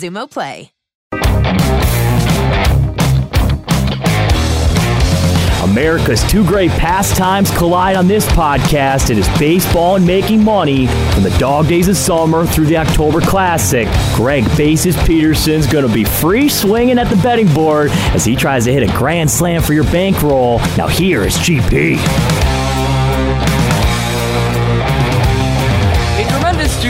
Xumo Play. America's two great pastimes collide on this podcast. It is baseball and making money from the dog days of summer through the October Classic. Greg Bases Peterson's going to be free swinging at the betting board as he tries to hit a grand slam for your bankroll. Now here is GP.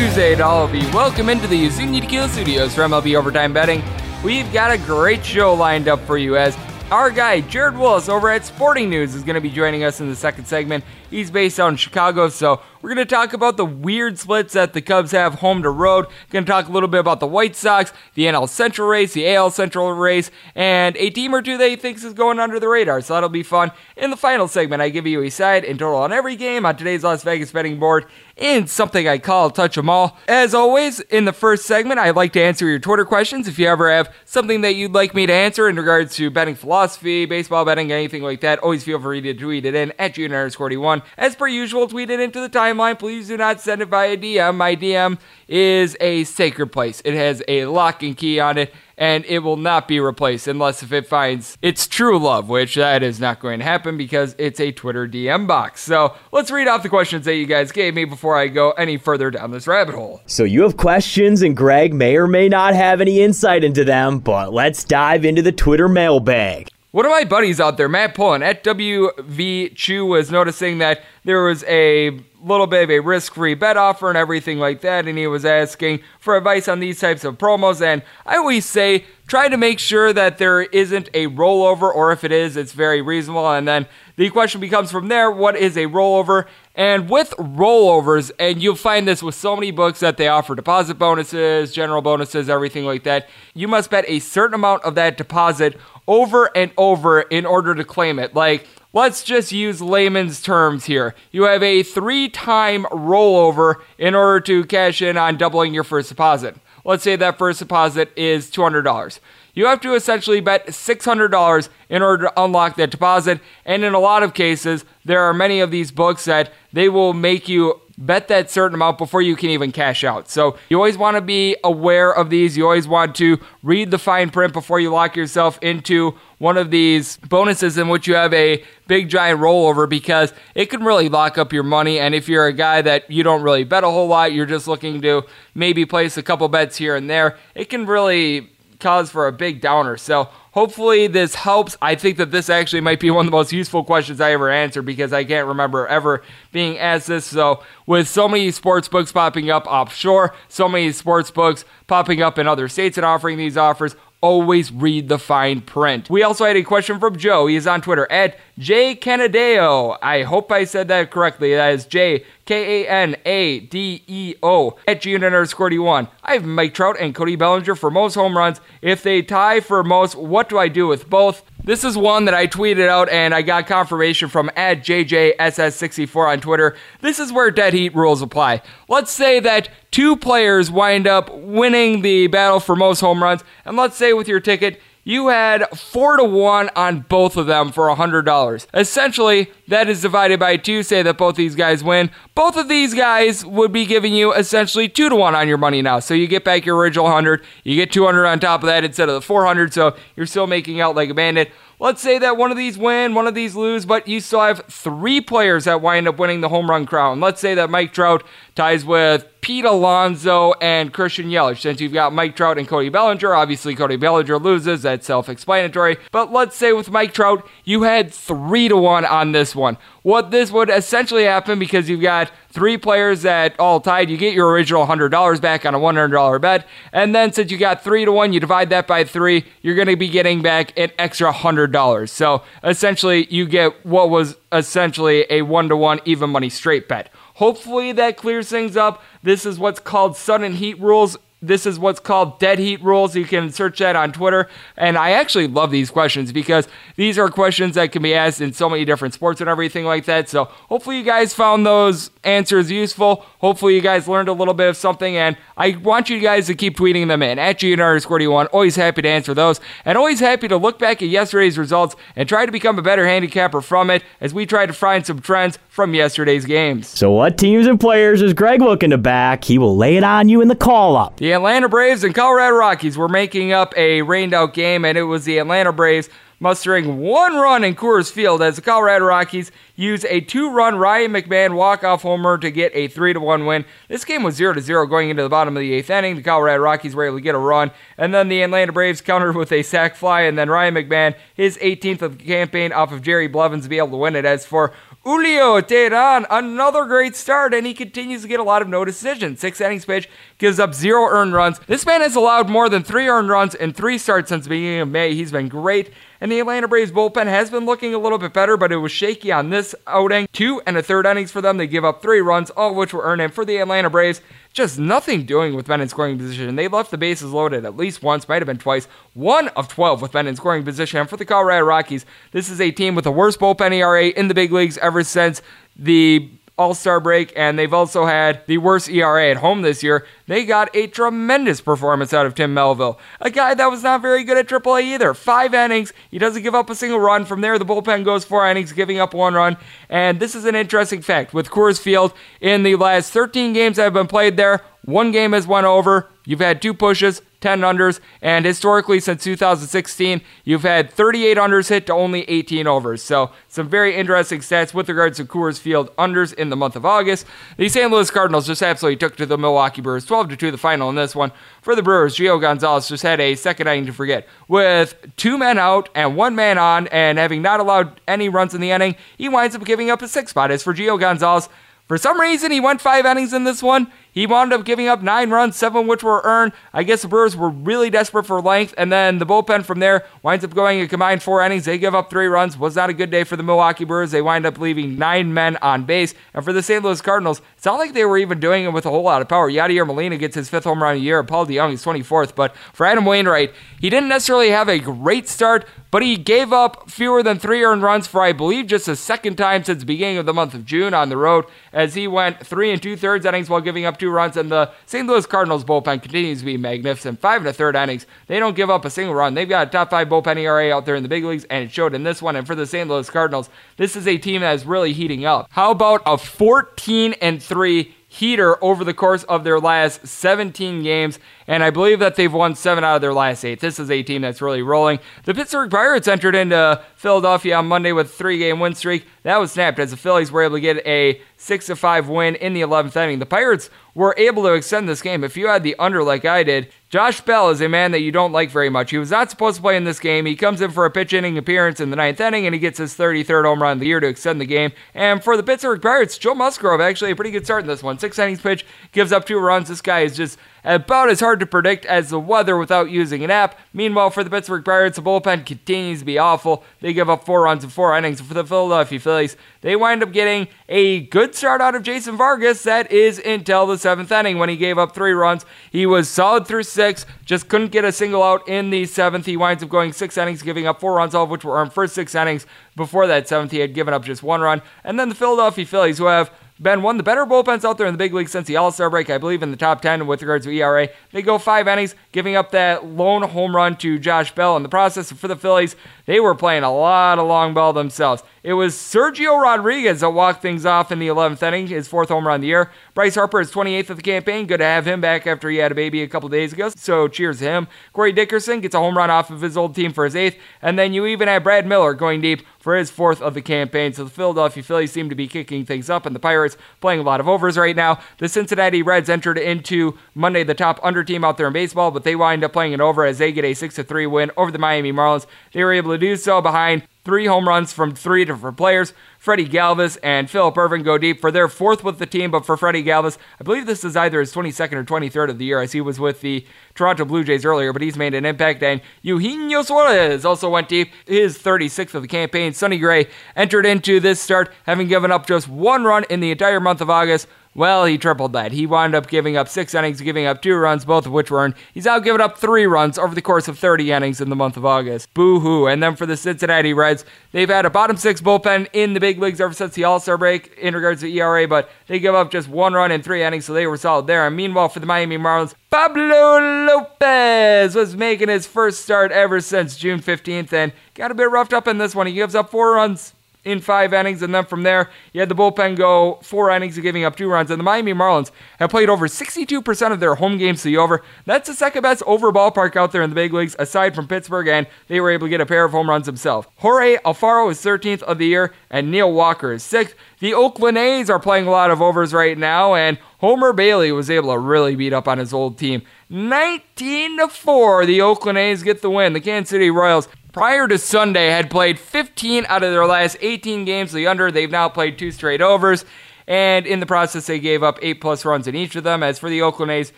Tuesday to all of you. Welcome into the Azunia Tequila Studios for MLB Overtime Betting. We've got a great show lined up for you as our guy, Jared Wyllys, over at Sporting News, is going to be joining us in the second segment. He's based out in Chicago, so we're going to talk about the weird splits that the Cubs have home to road. Going to talk a little bit about the White Sox, the NL Central race, the AL Central race, and a team or two that he thinks is going under the radar. So that'll be fun. In the final segment, I give you a side and total on every game on today's Las Vegas betting board in something I call Touch 'em All. As always, in the first segment, I'd like to answer your Twitter questions. If you ever have something that you'd like me to answer in regards to betting philosophy, baseball betting, anything like that, always feel free to tweet it in at June 41 as per usual, tweet it into the timeline. Please do not send it via DM. My DM is a sacred place. It has a lock and key on it, and it will not be replaced unless if it finds its true love, which that is not going to happen because it's a Twitter DM box. So let's read off the questions that you guys gave me before I go any further down this rabbit hole. So you have questions, and Greg may or may not have any insight into them, but let's dive into the Twitter mailbag. One of my buddies out there, Matt Pullen at WV Chew, was noticing that there was a little bit of a risk free bet offer and everything like that. And he was asking for advice on these types of promos. And I always say, try to make sure that there isn't a rollover, or if it is, it's very reasonable. And then the question becomes from there what is a rollover? And with rollovers, and you'll find this with so many books that they offer deposit bonuses, general bonuses, everything like that, you must bet a certain amount of that deposit over and over in order to claim it. Like, let's just use layman's terms here. You have a three time rollover in order to cash in on doubling your first deposit. Let's say that first deposit is $200. You have to essentially bet $600 in order to unlock that deposit. And in a lot of cases, there are many of these books that they will make you bet that certain amount before you can even cash out. So you always want to be aware of these. You always want to read the fine print before you lock yourself into one of these bonuses in which you have a big giant rollover because it can really lock up your money. And if you're a guy that you don't really bet a whole lot, you're just looking to maybe place a couple bets here and there, it can really cause for a big downer. So hopefully this helps. I think that this actually might be one of the most useful questions I ever answered because I can't remember ever being asked this. So with so many sports books popping up offshore, so many sports books popping up in other states and offering these offers, always read the fine print. We also had a question from Joe. He is on Twitter at J Kanadeo. I hope I said that correctly. That is J K A N A D E O at G underscore D1. I have Mike Trout and Cody Bellinger for most home runs. If they tie for most, what do I do with both? This is one that I tweeted out and I got confirmation from at JJSS64 on Twitter. This is where dead heat rules apply. Let's say that two players wind up winning the battle for most home runs, and let's say with your ticket, you had four to one on both of them for a hundred dollars. Essentially, that is divided by two. Say that both these guys win. Both of these guys would be giving you essentially two to one on your money now. So you get back your original hundred. You get two hundred on top of that instead of the four hundred. So you're still making out like a bandit. Let's say that one of these win, one of these lose, but you still have three players that wind up winning the home run crown. Let's say that Mike Trout ties with Pete Alonso and Christian Yelich. Since you've got Mike Trout and Cody Bellinger, obviously Cody Bellinger loses. That's self-explanatory. But let's say with Mike Trout, you had three to one on this one. What this would essentially happen because you've got three players that all tied, you get your original $100 back on a $100 bet. And then since you got three to one, you divide that by three, you're going to be getting back an extra $100. So essentially, you get what was essentially a one to one even money straight bet. Hopefully that clears things up. This is what's called sudden heat rules this is what's called dead heat rules. You can search that on Twitter. And I actually love these questions because these are questions that can be asked in so many different sports and everything like that. So hopefully you guys found those answers useful. Hopefully you guys learned a little bit of something. And I want you guys to keep tweeting them in at G underscore one Always happy to answer those. And always happy to look back at yesterday's results and try to become a better handicapper from it as we try to find some trends from yesterday's games. So what teams and players is Greg looking to back? He will lay it on you in the call up. The Atlanta Braves and Colorado Rockies were making up a rained out game, and it was the Atlanta Braves mustering one run in Coors Field as the Colorado Rockies use a two-run Ryan McMahon walk-off homer to get a three-to-one win. This game was zero to zero going into the bottom of the eighth inning. The Colorado Rockies were able to get a run, and then the Atlanta Braves countered with a sac fly, and then Ryan McMahon, his 18th of the campaign off of Jerry Blevins, to be able to win it. As for Julio Teheran, another great start, and he continues to get a lot of no decisions. Six innings pitch gives up zero earned runs. This man has allowed more than three earned runs in three starts since the beginning of May. He's been great, and the Atlanta Braves bullpen has been looking a little bit better, but it was shaky on this outing. Two and a third innings for them. They give up three runs, all of which were earned. And for the Atlanta Braves, just nothing doing with men in scoring position. They left the bases loaded at least once, might have been twice. One of 12 with men in scoring position. And for the Colorado Rockies, this is a team with the worst bullpen ERA in the big leagues ever since the all Star break, and they've also had the worst ERA at home this year. They got a tremendous performance out of Tim Melville, a guy that was not very good at AAA either. Five innings, he doesn't give up a single run. From there, the bullpen goes four innings, giving up one run. And this is an interesting fact with Coors Field in the last 13 games that have been played there. One game has went over. You've had two pushes, 10 unders, and historically since 2016, you've had 38 unders hit to only 18 overs. So, some very interesting stats with regards to Coors Field unders in the month of August. The St. Louis Cardinals just absolutely took to the Milwaukee Brewers 12 to 2 the final in this one. For the Brewers, Gio Gonzalez just had a second inning to forget. With two men out and one man on, and having not allowed any runs in the inning, he winds up giving up a six spot. As for Gio Gonzalez, for some reason, he went five innings in this one. He wound up giving up nine runs, seven of which were earned. I guess the Brewers were really desperate for length, and then the bullpen from there winds up going a combined four innings. They give up three runs. Was not a good day for the Milwaukee Brewers. They wind up leaving nine men on base. And for the St. Louis Cardinals, it's not like they were even doing it with a whole lot of power. Yadier Molina gets his fifth home run of the year. Paul DeJong is 24th. But for Adam Wainwright, he didn't necessarily have a great start, but he gave up fewer than three earned runs for, I believe, just the second time since the beginning of the month of June on the road, as he went three and two thirds innings while giving up two runs. And the St. Louis Cardinals bullpen continues to be magnificent. Five and a third innings. They don't give up a single run. They've got a top five bullpen ERA out there in the big leagues, and it showed in this one. And for the St. Louis Cardinals, this is a team that is really heating up. How about a 14 and 3 heater over the course of their last 17 games, and I believe that they've won seven out of their last eight. This is a team that's really rolling. The Pittsburgh Pirates entered into Philadelphia on Monday with a three game win streak. That was snapped as the Phillies were able to get a 6 5 win in the 11th inning. The Pirates were able to extend this game. If you had the under like I did, Josh Bell is a man that you don't like very much. He was not supposed to play in this game. He comes in for a pitch inning appearance in the ninth inning and he gets his 33rd home run of the year to extend the game. And for the Pittsburgh Pirates, Joe Musgrove actually a pretty good start in this one. Six innings pitch gives up two runs. This guy is just about as hard to predict as the weather without using an app. Meanwhile, for the Pittsburgh Pirates, the bullpen continues to be awful. They give up four runs in four innings. For the Philadelphia Phillies, they wind up getting a good start out of Jason Vargas. That is until the seventh inning when he gave up three runs. He was solid through six, just couldn't get a single out in the seventh. He winds up going six innings, giving up four runs, all of which were earned first six innings. Before that seventh, he had given up just one run. And then the Philadelphia Phillies, who have been one of the better bullpens out there in the big league since the All Star break. I believe in the top 10 with regards to ERA. They go five innings, giving up that lone home run to Josh Bell in the process. For the Phillies, they were playing a lot of long ball themselves. It was Sergio Rodriguez that walked things off in the 11th inning, his fourth home run of the year. Bryce Harper is 28th of the campaign. Good to have him back after he had a baby a couple days ago. So cheers to him. Corey Dickerson gets a home run off of his old team for his eighth. And then you even have Brad Miller going deep for his fourth of the campaign. So the Philadelphia Phillies seem to be kicking things up, and the Pirates playing a lot of overs right now. The Cincinnati Reds entered into Monday the top under team out there in baseball, but they wind up playing it over as they get a 6 3 win over the Miami Marlins. They were able to do so behind three home runs from three different players. Freddie Galvis and Phillip Ervin go deep for their fourth with the team, but for Freddie Galvis, I believe this is either his 22nd or 23rd of the year, as he was with the Toronto Blue Jays earlier, but he's made an impact. And Eugenio Suarez also went deep, his 36th of the campaign. Sonny Gray entered into this start, having given up just one run in the entire month of August. Well, he tripled that. He wound up giving up six innings, giving up two runs, both of which were earned. He's now given up three runs over the course of 30 innings in the month of August. Boo hoo. And then for the Cincinnati Reds, they've had a bottom six bullpen in the big leagues ever since the All Star break in regards to ERA, but they give up just one run in three innings, so they were solid there. And meanwhile, for the Miami Marlins, Pablo Lopez was making his first start ever since June 15th and got a bit roughed up in this one. He gives up four runs in five innings, and then from there, you had the bullpen go four innings, giving up two runs. And the Miami Marlins have played over 62% of their home games to the over. That's the second best over ballpark out there in the big leagues, aside from Pittsburgh, and they were able to get a pair of home runs themselves. Jorge Alfaro is 13th of the year, and Neil Walker is sixth. The Oakland A's are playing a lot of overs right now, and Homer Bailey was able to really beat up on his old team. 19 to 4, the Oakland A's get the win. The Kansas City Royals prior to Sunday had played 15 out of their last 18 games the under. They've now played two straight overs. And in the process, they gave up eight plus runs in each of them. As for the Oakland A's,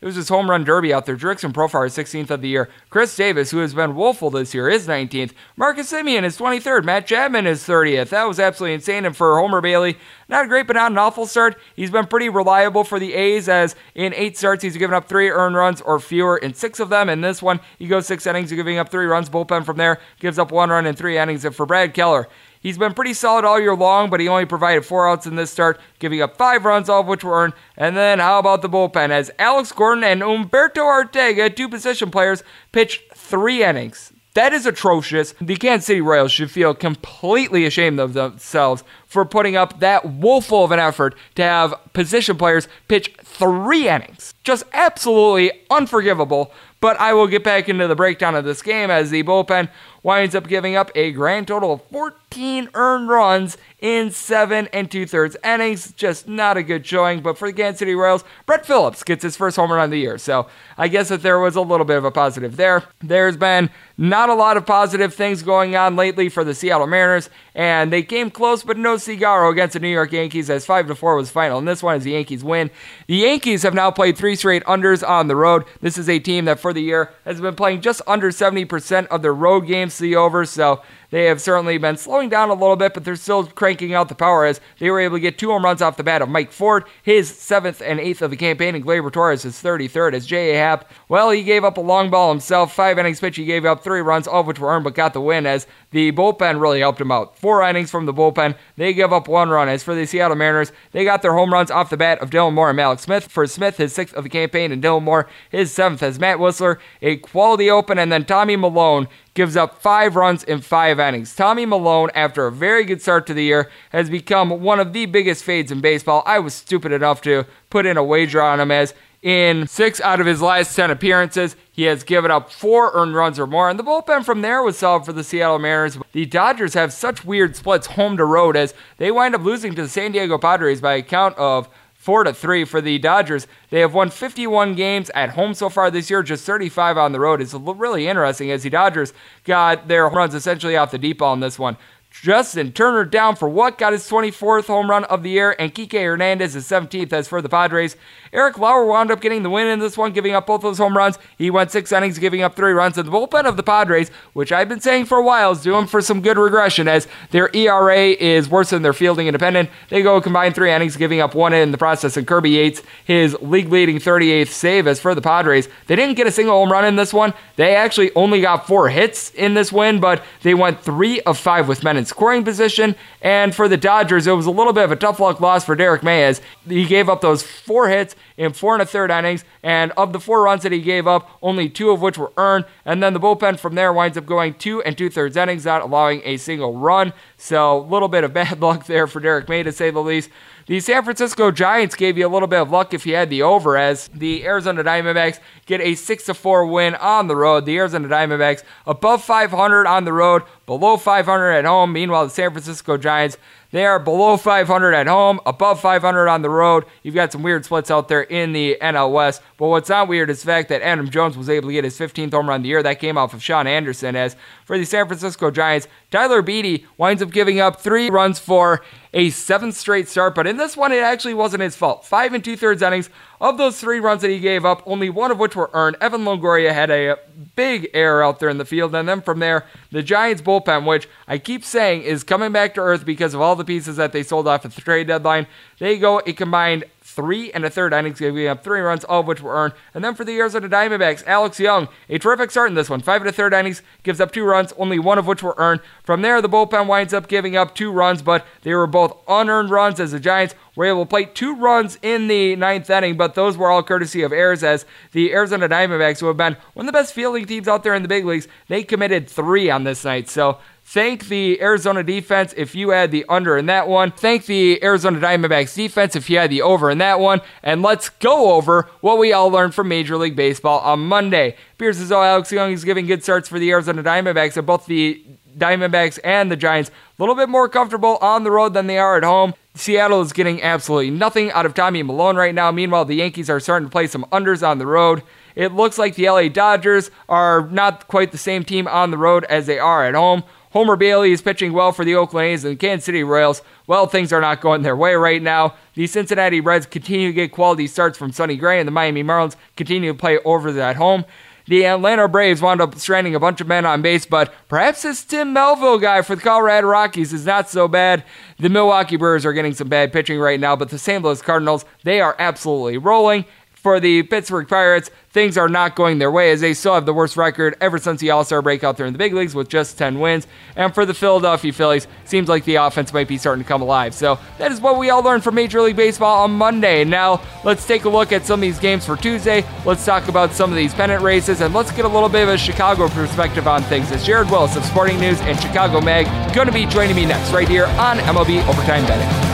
it was his home run derby out there. Jurickson Profar is 16th of the year. Khris Davis, who has been woeful this year, is 19th. Marcus Semien is 23rd. Matt Chapman is 30th. That was absolutely insane. And for Homer Bailey, not a great but not an awful start. He's been pretty reliable for the A's, as in eight starts, he's given up three earned runs or fewer in six of them. In this one, he goes six innings, giving up three runs. Bullpen from there gives up one run in three innings. And for Brad Keller, He's been pretty solid all year long, but he only provided four outs in this start, giving up five runs, all of which were earned. And then how about the bullpen? As Alex Gordon and Humberto Arteaga, two position players, pitched three innings. That is atrocious. The Kansas City Royals should feel completely ashamed of themselves for putting up that woeful of an effort to have position players pitch three innings. Just absolutely unforgivable. But I will get back into the breakdown of this game as the bullpen winds up giving up a grand total of 14 earned runs in seven and two thirds innings. Just not a good showing. But for the Kansas City Royals, Brett Phillips gets his first home run of the year. So I guess that there was a little bit of a positive there. There's been not a lot of positive things going on lately for the Seattle Mariners, and they came close, but no cigar against the New York Yankees as 5 to 4 was final. And this one is the Yankees win. The Yankees have now played three straight unders on the road. This is a team that for the year has been playing just under 70% of their road games to the over. So they have certainly been slowing down a little bit, but they're still cranking out the power as they were able to get two home runs off the bat of Mike Ford, his seventh and eighth of the campaign, and Gleyber Torres his 33rd. As J.A. Happ, well, he gave up a long ball himself. Five innings pitch, he gave up three runs, all of which were earned, but got the win as the bullpen really helped him out. Four innings from the bullpen, they give up one run. As for the Seattle Mariners, they got their home runs off the bat of Dylan Moore and Mallex Smith. For Smith, his sixth of the campaign, and Dylan Moore, his seventh, as Matt Wisler, a quality open, and then Tommy Milone gives up five runs in five innings. Tommy Milone, after a very good start to the year, has become one of the biggest fades in baseball. I was stupid enough to put in a wager on him as in six out of his last 10 appearances, he has given up four earned runs or more, and the bullpen from there was solid for the Seattle Mariners. The Dodgers have such weird splits home to road as they wind up losing to the San Diego Padres by a count of four to three for the Dodgers. They have won 51 games at home so far this year, just 35 on the road. It's really interesting as the Dodgers got their runs essentially off the deep ball in this one. Justin Turner down for what got his 24th home run of the year, and Kike Hernandez is 17th. As for the Padres, Eric Lauer wound up getting the win in this one, giving up both those home runs. He went six innings, giving up three runs. And the bullpen of the Padres, which I've been saying for a while, is doing for some good regression as their ERA is worse than their fielding independent. They go combined three innings, giving up one in the process. And Kirby Yates, his league leading 38th save. As for the Padres, they didn't get a single home run in this one. They actually only got four hits in this win, but they went three of five with men in scoring position. And for the Dodgers, it was a little bit of a tough luck loss for Derek May as he gave up those four hits in four and a third innings. And of the four runs that he gave up, only two of which were earned. And then the bullpen from there winds up going two and two thirds innings, not allowing a single run. So a little bit of bad luck there for Derek May, to say the least. The San Francisco Giants gave you a little bit of luck if you had the over, as the Arizona Diamondbacks get a 6 4 win on the road. The Arizona Diamondbacks above 500 on the road, below 500 at home. Meanwhile, the San Francisco Giants they are below 500 at home, above 500 on the road. You've got some weird splits out there in the NL West. But what's not weird is the fact that Adam Jones was able to get his 15th home run of the year. That came off of Shaun Anderson. As for the San Francisco Giants, Tyler Beede winds up giving up three runs for a seventh straight start. But in this one, it actually wasn't his fault. Five and two thirds innings. Of those three runs that he gave up, only one of which were earned. Evan Longoria had a big error out there in the field. And then from there, the Giants bullpen, which I keep saying is coming back to earth because of all the pieces that they sold off at the trade deadline, they go a combined three and a third innings, giving up three runs, all of which were earned. And then for the Arizona Diamondbacks, Alex Young, a terrific start in this one. Five and a third innings, gives up two runs, only one of which were earned. From there, the bullpen winds up giving up two runs, but they were both unearned runs as the Giants were able to play two runs in the ninth inning, but those were all courtesy of errors as the Arizona Diamondbacks, who have been one of the best fielding teams out there in the big leagues, they committed three on this night. So Thank the Arizona defense if you had the under in that one. Thank the Arizona Diamondbacks defense if you had the over in that one. And let's go over what we all learned from Major League Baseball on Monday. Appears as though Alex Young is giving good starts for the Arizona Diamondbacks, and both the Diamondbacks and the Giants a little bit more comfortable on the road than they are at home. Seattle is getting absolutely nothing out of Tommy Milone right now. Meanwhile, the Yankees are starting to play some unders on the road. It looks like the LA Dodgers are not quite the same team on the road as they are at home. Homer Bailey is pitching well for the Oakland A's and the Kansas City Royals. Well, things are not going their way right now. The Cincinnati Reds continue to get quality starts from Sonny Gray, and the Miami Marlins continue to play over at home. The Atlanta Braves wound up stranding a bunch of men on base, but perhaps this Tim Melville guy for the Colorado Rockies is not so bad. The Milwaukee Brewers are getting some bad pitching right now, but the St. Louis Cardinals, they are absolutely rolling for the Pittsburgh Pirates, things are not going their way as they still have the worst record ever since the All Star break out there in the big leagues with just 10 wins. And for the Philadelphia Phillies, seems like the offense might be starting to come alive. So that is what we all learned from Major League Baseball on Monday. Now let's take a look at some of these games for Tuesday. Let's talk about some of these pennant races and let's get a little bit of a Chicago perspective on things. As Jared Wyllys of Sporting News and Chicago Mag going to be joining me next right here on MLB Overtime Betting.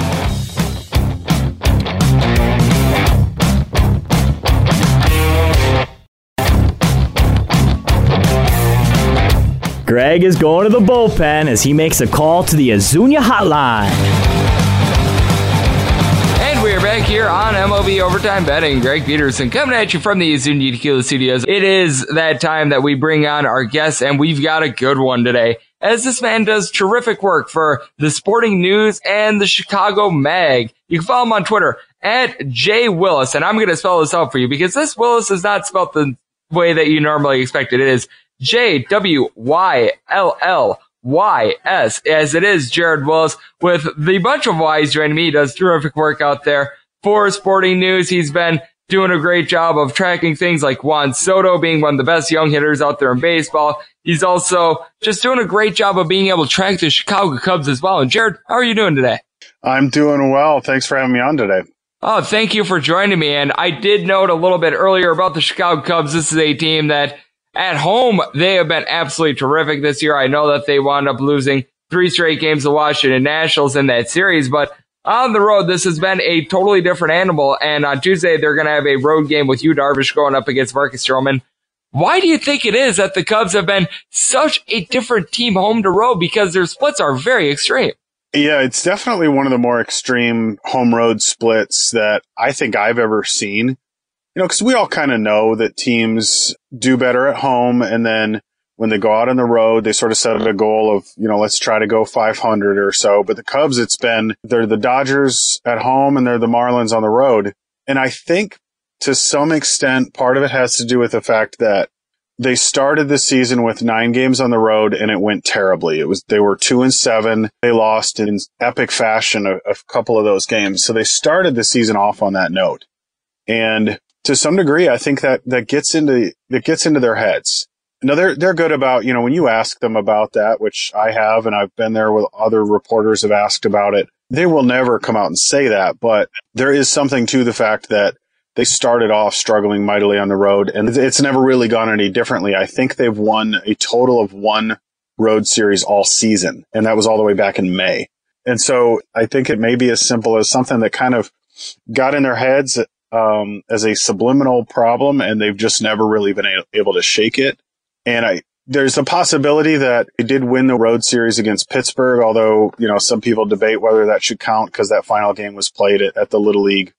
Greg is going to the bullpen as he makes a call to the Azunia hotline. And we're back here on MLB Overtime Betting. Greg Peterson coming at you from the Azunia Tequila Studios. It is that time that we bring on our guests, and we've got a good one today. As this man does terrific work for the Sporting News and the Chicago Mag. You can follow him on Twitter at Jay Wyllys, and I'm going to spell this out for you because this Wyllys is not spelled the way that you normally expect it. It is J W Y L L Y S, as it is Jared Wyllys with the bunch of Y's joining me. He does terrific work out there for Sporting News. He's been doing a great job of tracking things like Juan Soto being one of the best young hitters out there in baseball. He's also just doing a great job of being able to track the Chicago Cubs as well. And Jared, how are you doing today? I'm doing well. Thanks for having me on today. Oh, thank you for joining me. And I did note a little bit earlier about the Chicago Cubs. This is a team that at home, they have been absolutely terrific this year. I know that they wound up losing three straight games to Washington Nationals in that series, but on the road, this has been a totally different animal. And on Tuesday, they're going to have a road game with Yu Darvish going up against Marcus Stroman. Why do you think it is that the Cubs have been such a different team home to road? Because their splits are very extreme. Yeah, it's definitely one of the more extreme home road splits that I think I've ever seen you know, because we all kind of know that teams do better at home, and then when they go out on the road, they sort of set a goal of, you know, let's try to go 500 or so. But the Cubs, it's been they're the Dodgers at home and they're the Marlins on the road, and I think to some extent, part of it has to do with the fact that they started the season with nine games on the road and it went terribly. It was, they were two and seven. They lost in epic fashion a, a couple of those games. So they started the season off on that note. And to some degree, I think that that gets into, that gets into their heads. Now they're, they're good about, you know, when you ask them about that, which I have, and I've been there with other reporters have asked about it, they will never come out and say that, but there is something to the fact that they started off struggling mightily on the road and it's never really gone any differently. I think they've won a total of one road series all season. And that was all the way back in May. And so I think it may be as simple as something that kind of got in their heads um, as a subliminal problem and they've just never really been a- able to shake it. And I, there's a possibility that they did win the road series against Pittsburgh, although, you know, some people debate whether that should count because that final game was played at, at the Little League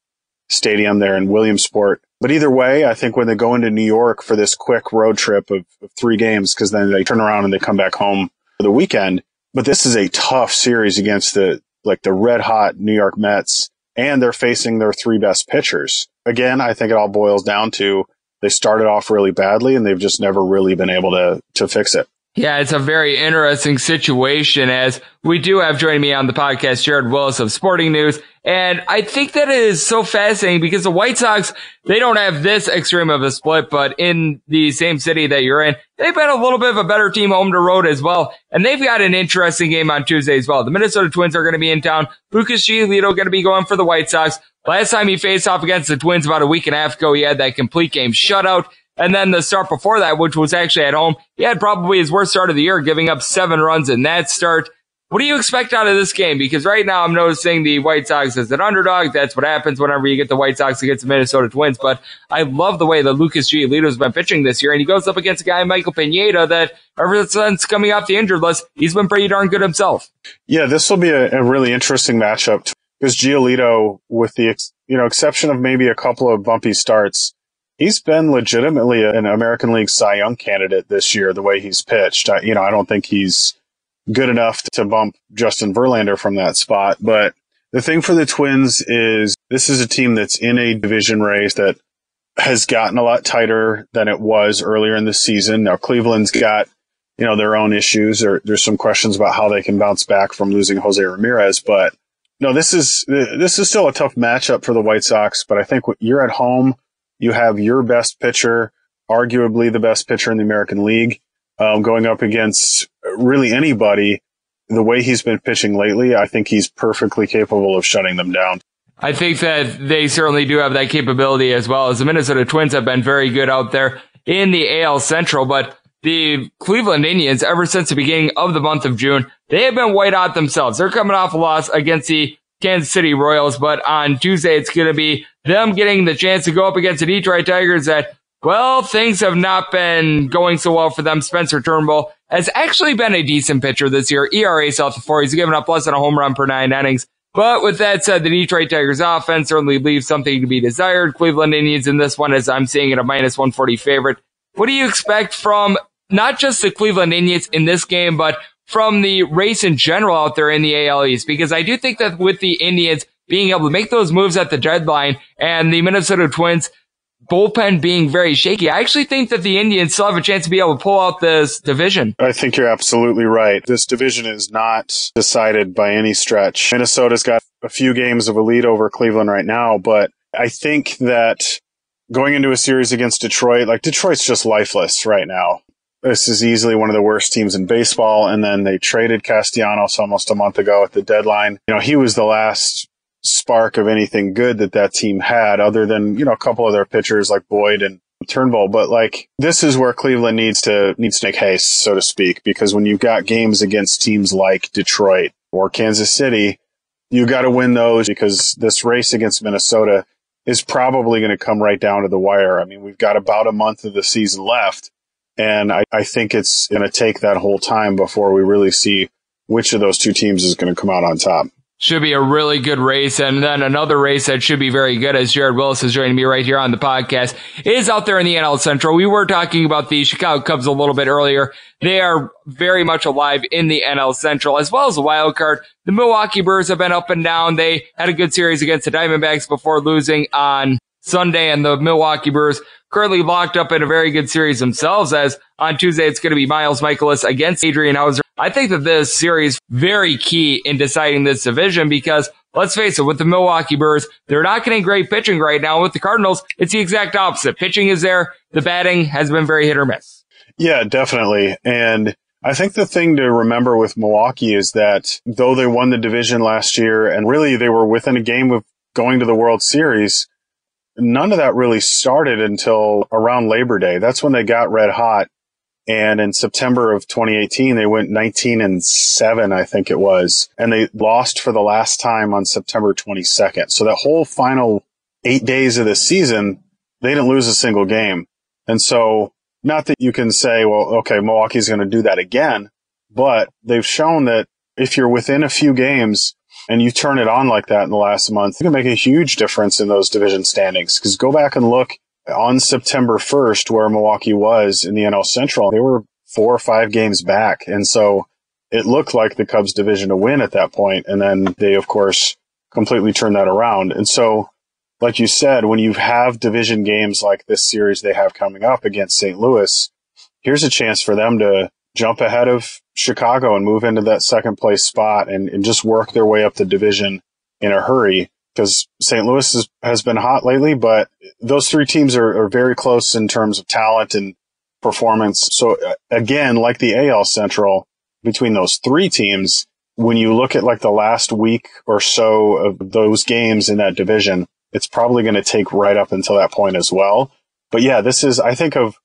stadium there in Williamsport. But either way, I think when they go into New York for this quick road trip of, of three games, because then they turn around and they come back home for the weekend. But this is a tough series against the, like the red hot New York Mets and they're facing their three best pitchers. Again, I think it all boils down to they started off really badly and they've just never really been able to, to fix it. Yeah, it's a very interesting situation as we do have joining me on the podcast, Jared Wyllys of Sporting News. And I think that is so fascinating because the White Sox, they don't have this extreme of a split, but in the same city that you're in, they've been a little bit of a better team home to road as well. And they've got an interesting game on Tuesday as well. The Minnesota Twins are going to be in town. Lucas Giolito going to be going for the White Sox. Last time he faced off against the Twins about a week and a half ago, he had that complete game shutout. And then the start before that, which was actually at home, he had probably his worst start of the year, giving up seven runs in that start. What do you expect out of this game? Because right now I'm noticing the White Sox as an underdog. That's what happens whenever you get the White Sox against the Minnesota Twins. But I love the way that Lucas Giolito's been pitching this year. And he goes up against a guy, Michael Pineda, that ever since coming off the injured list, he's been pretty darn good himself. Yeah, this will be a, a really interesting matchup because Giolito, with the, you know, exception of maybe a couple of bumpy starts, he's been legitimately an American League Cy Young candidate this year, the way he's pitched. I, you know, I don't think he's good enough to bump Justin Verlander from that spot. But the thing for the Twins is this is a team that's in a division race that has gotten a lot tighter than it was earlier in the season. Now Cleveland's got, you know, their own issues. There, there's some questions about how they can bounce back from losing Jose Ramirez, but no, this is, this is still a tough matchup for the White Sox, but I think you're at home you have your best pitcher, arguably the best pitcher in the American League, um, going up against really anybody. The way he's been pitching lately, I think he's perfectly capable of shutting them down. I think that they certainly do have that capability as well as the Minnesota Twins have been very good out there in the AL Central, but the Cleveland Indians, ever since the beginning of the month of June, they have been white hot themselves. They're coming off a loss against the Kansas City Royals, but on Tuesday it's going to be them getting the chance to go up against the Detroit Tigers that, well, things have not been going so well for them. Spencer Turnbull has actually been a decent pitcher this year. ERA south of four. He's given up less than a home run per nine innings. But with that said, the Detroit Tigers offense certainly leaves something to be desired. Cleveland Indians in this one, as I'm seeing it, a minus 140 favorite. What do you expect from not just the Cleveland Indians in this game, but from the race in general out there in the AL East? Because I do think that with the Indians, being able to make those moves at the deadline and the Minnesota Twins bullpen being very shaky. I actually think that the Indians still have a chance to be able to pull out this division. I think you're absolutely right. This division is not decided by any stretch. Minnesota's got a few games of a lead over Cleveland right now, but I think that going into a series against Detroit, like Detroit's just lifeless right now. This is easily one of the worst teams in baseball. And then they traded Castellanos almost a month ago at the deadline. You know, he was the last spark of anything good that that team had other than, you know, a couple of their pitchers like Boyd and Turnbull. But like, this is where Cleveland needs to, needs to make haste, so to speak, because when you've got games against teams like Detroit or Kansas City, you got to win those because this race against Minnesota is probably going to come right down to the wire. I mean, we've got about a month of the season left. And I, I think it's going to take that whole time before we really see which of those two teams is going to come out on top should be a really good race. And then another race that should be very good, as Jared Wyllys is joining me right here on the podcast, is out there in the NL Central. We were talking about the Chicago Cubs a little bit earlier. They are very much alive in the NL Central, as well as the wild card. The Milwaukee Brewers have been up and down. They had a good series against the Diamondbacks before losing on Sunday and the Milwaukee Brewers currently locked up in a very good series themselves as on Tuesday it's going to be Miles Mikolas against Adrian Houser. I think that this series very key in deciding this division because let's face it, with the Milwaukee Brewers, they're not getting great pitching right now. With the Cardinals, it's the exact opposite. Pitching is there. The batting has been very hit or miss. Yeah, definitely. And I think the thing to remember with Milwaukee is that though they won the division last year and really they were within a game of going to the World Series, none of that really started until around Labor Day. That's when they got red hot. And in September of 2018, they went 19 and 7, I think it was. And they lost for the last time on September 22nd. So that whole final eight days of the season, they didn't lose a single game. And so not that you can say, well, okay, Milwaukee's going to do that again, but they've shown that if you're within a few games and you turn it on like that in the last month, it can make a huge difference in those division standings. Because go back and look on September 1st where Milwaukee was in the NL Central. They were four or five games back. And so it looked like the Cubs division to win at that point. And then they, of course, completely turned that around. And so, like you said, when you have division games like this series they have coming up against St. Louis, here's a chance for them to jump ahead of Chicago and move into that second place spot and, and just work their way up the division in a hurry because St. Louis is, has been hot lately, but those three teams are, are, very close in terms of talent and performance. So uh, again, like the AL Central, between those three teams, when you look at like the last week or so of those games in that division, it's probably going to take right up until that point as well. But yeah, this is, I think of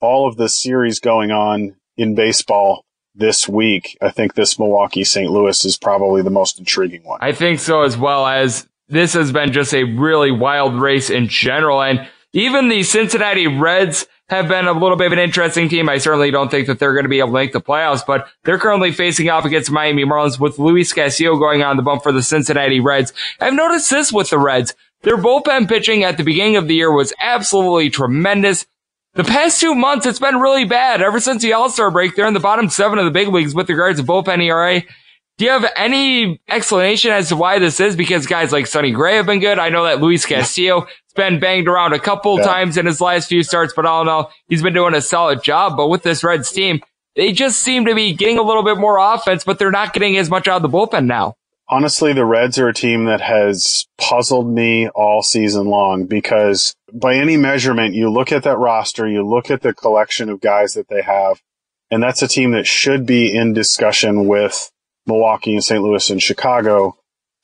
all of the series going on in baseball this week, I think this Milwaukee St. Louis is probably the most intriguing one. I think so as well as this has been just a really wild race in general. And even the Cincinnati Reds have been a little bit of an interesting team. I certainly don't think that they're going to be able to make the playoffs, but they're currently facing off against Miami Marlins with Luis Castillo going on the bump for the Cincinnati Reds. I've noticed this with the Reds. Their bullpen pitching at the beginning of the year was absolutely tremendous. The past two months, it's been really bad. Ever since the All-Star break, they're in the bottom seven of the big leagues with regards to bullpen ERA. Do you have any explanation as to why this is? Because guys like Sonny Gray have been good. I know that Luis Castillo has been banged around a couple yeah. times in his last few starts, but all in all, he's been doing a solid job. But with this Reds team, they just seem to be getting a little bit more offense, but they're not getting as much out of the bullpen now. Honestly, the Reds are a team that has puzzled me all season long because by any measurement, you look at that roster, you look at the collection of guys that they have, and that's a team that should be in discussion with Milwaukee and St. Louis and Chicago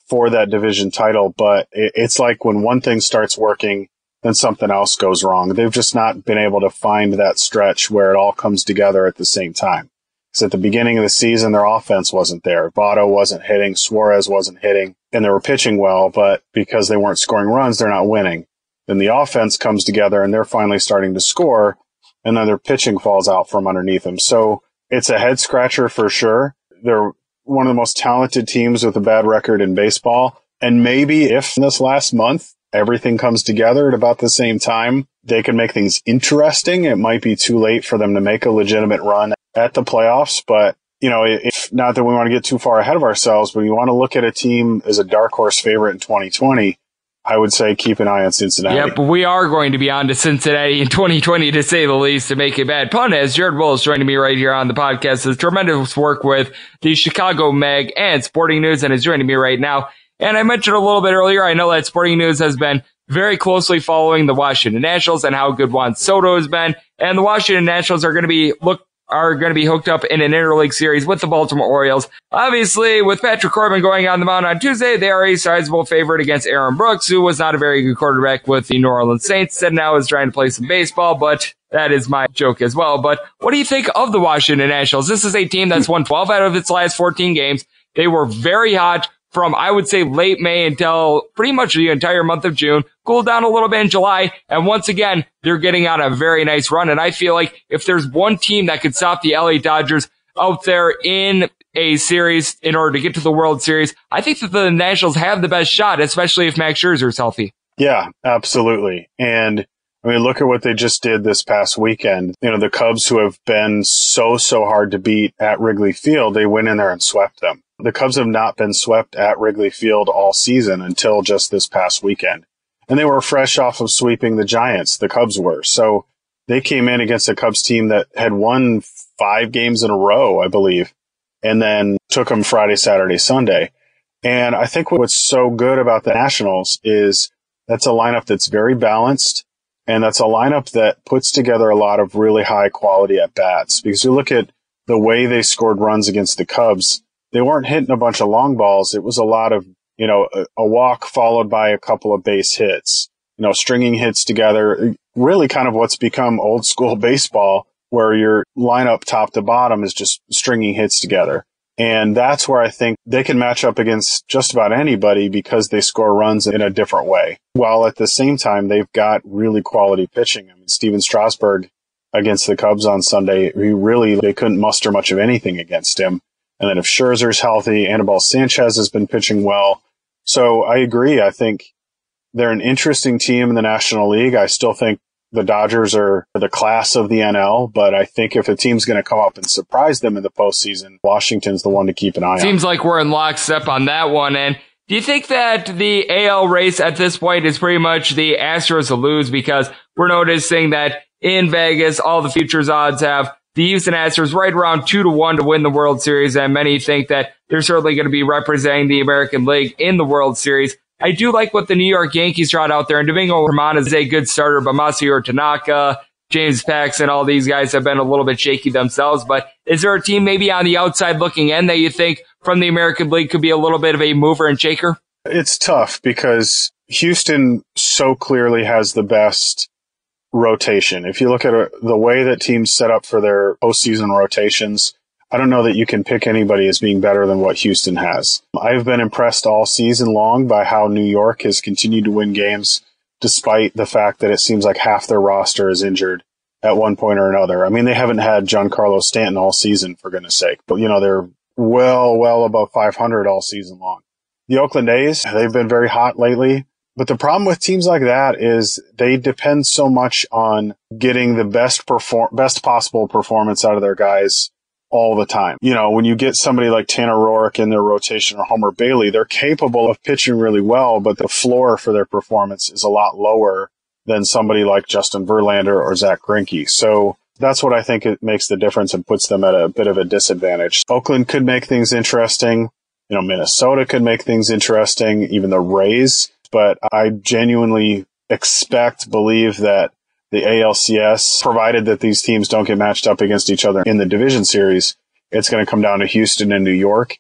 for that division title. But it's like when one thing starts working, then something else goes wrong. They've just not been able to find that stretch where it all comes together at the same time. Because at the beginning of the season, their offense wasn't there. Votto wasn't hitting, Suarez wasn't hitting, and they were pitching well, but because they weren't scoring runs, they're not winning. Then the offense comes together and they're finally starting to score, and then their pitching falls out from underneath them. So it's a head scratcher for sure. They're one of the most talented teams with a bad record in baseball. And maybe if this last month everything comes together at about the same time, they can make things interesting. It might be too late for them to make a legitimate run at the playoffs, but you know, if not that we want to get too far ahead of ourselves, but you want to look at a team as a dark horse favorite in 2020, I would say keep an eye on Cincinnati. Yep, but we are going to be on to Cincinnati in 2020 to say the least to make a bad pun as Jared Wyllys joining me right here on the podcast. Has tremendous work with the Chicago Mag and Sporting News and is joining me right now. And I mentioned a little bit earlier, I know that Sporting News has been very closely following the Washington Nationals and how good Juan Soto has been. And the Washington Nationals are going to be look are going to be hooked up in an interleague series with the Baltimore Orioles. Obviously, with Patrick Corbin going on the mound on Tuesday, they are a sizable favorite against Aaron Brooks, who was not a very good quarterback with the New Orleans Saints, and now is trying to play some baseball, but that is my joke as well. But what do you think of the Washington Nationals? This is a team that's won 12 out of its last 14 games. They were very hot from, I would say, late May until pretty much the entire month of June, cooled down a little bit in July. And once again, they're getting on a very nice run. And I feel like if there's one team that could stop the LA Dodgers out there in a series in order to get to the World Series, I think that the Nationals have the best shot, especially if Max Scherzer is healthy. Yeah, absolutely. And I mean, look at what they just did this past weekend. You know, the Cubs who have been so, so hard to beat at Wrigley Field, they went in there and swept them. The Cubs have not been swept at Wrigley Field all season until just this past weekend. And they were fresh off of sweeping the Giants. The Cubs were. So they came in against a Cubs team that had won five games in a row, I believe, and then took them Friday, Saturday, Sunday. And I think what's so good about the Nationals is that's a lineup that's very balanced. And that's a lineup that puts together a lot of really high quality at bats because you look at the way they scored runs against the Cubs, they weren't hitting a bunch of long balls. It was a lot of, you know, a, a walk followed by a couple of base hits, you know, stringing hits together, really kind of what's become old school baseball where your lineup top to bottom is just stringing hits together. And that's where I think they can match up against just about anybody because they score runs in a different way. While at the same time, they've got really quality pitching. I mean, Stephen Strasburg against the Cubs on Sunday, he really, they couldn't muster much of anything against him. And then if Scherzer's healthy, Anibal Sanchez has been pitching well. So I agree. I think they're an interesting team in the National League. I still think the Dodgers are the class of the NL, but I think if a team's going to come up and surprise them in the postseason, Washington's the one to keep an eye Seems on. Seems like we're in lockstep on that one. And do you think that the AL race at this point is pretty much the Astros to lose because we're noticing that in Vegas, all the futures odds have the Houston Astros right around two to one to win the World Series, and many think that they're certainly going to be representing the American League in the World Series. I do like what the New York Yankees trot out there, and Domingo Germán is a good starter, but Masahiro Tanaka, James Paxton, all these guys have been a little bit shaky themselves. But is there a team maybe on the outside looking in that you think from the American League could be a little bit of a mover and shaker? It's tough because Houston so clearly has the best rotation. If you look at uh, the way that teams set up for their postseason rotations, I don't know that you can pick anybody as being better than what Houston has. I've been impressed all season long by how New York has continued to win games despite the fact that it seems like half their roster is injured at one point or another. I mean, they haven't had Giancarlo Stanton all season, for goodness sake, but you know, they're well, well above 500 all season long. The Oakland A's, they've been very hot lately. But the problem with teams like that is they depend so much on getting the best perform, best possible performance out of their guys all the time. You know, when you get somebody like Tanner Roark in their rotation or Homer Bailey, they're capable of pitching really well, but the floor for their performance is a lot lower than somebody like Justin Verlander or Zach Greinke. So that's what I think it makes the difference and puts them at a bit of a disadvantage. Oakland could make things interesting. You know, Minnesota could make things interesting, even the Rays, but I genuinely expect, believe that the ALCS, provided that these teams don't get matched up against each other in the division series, it's going to come down to Houston and New York.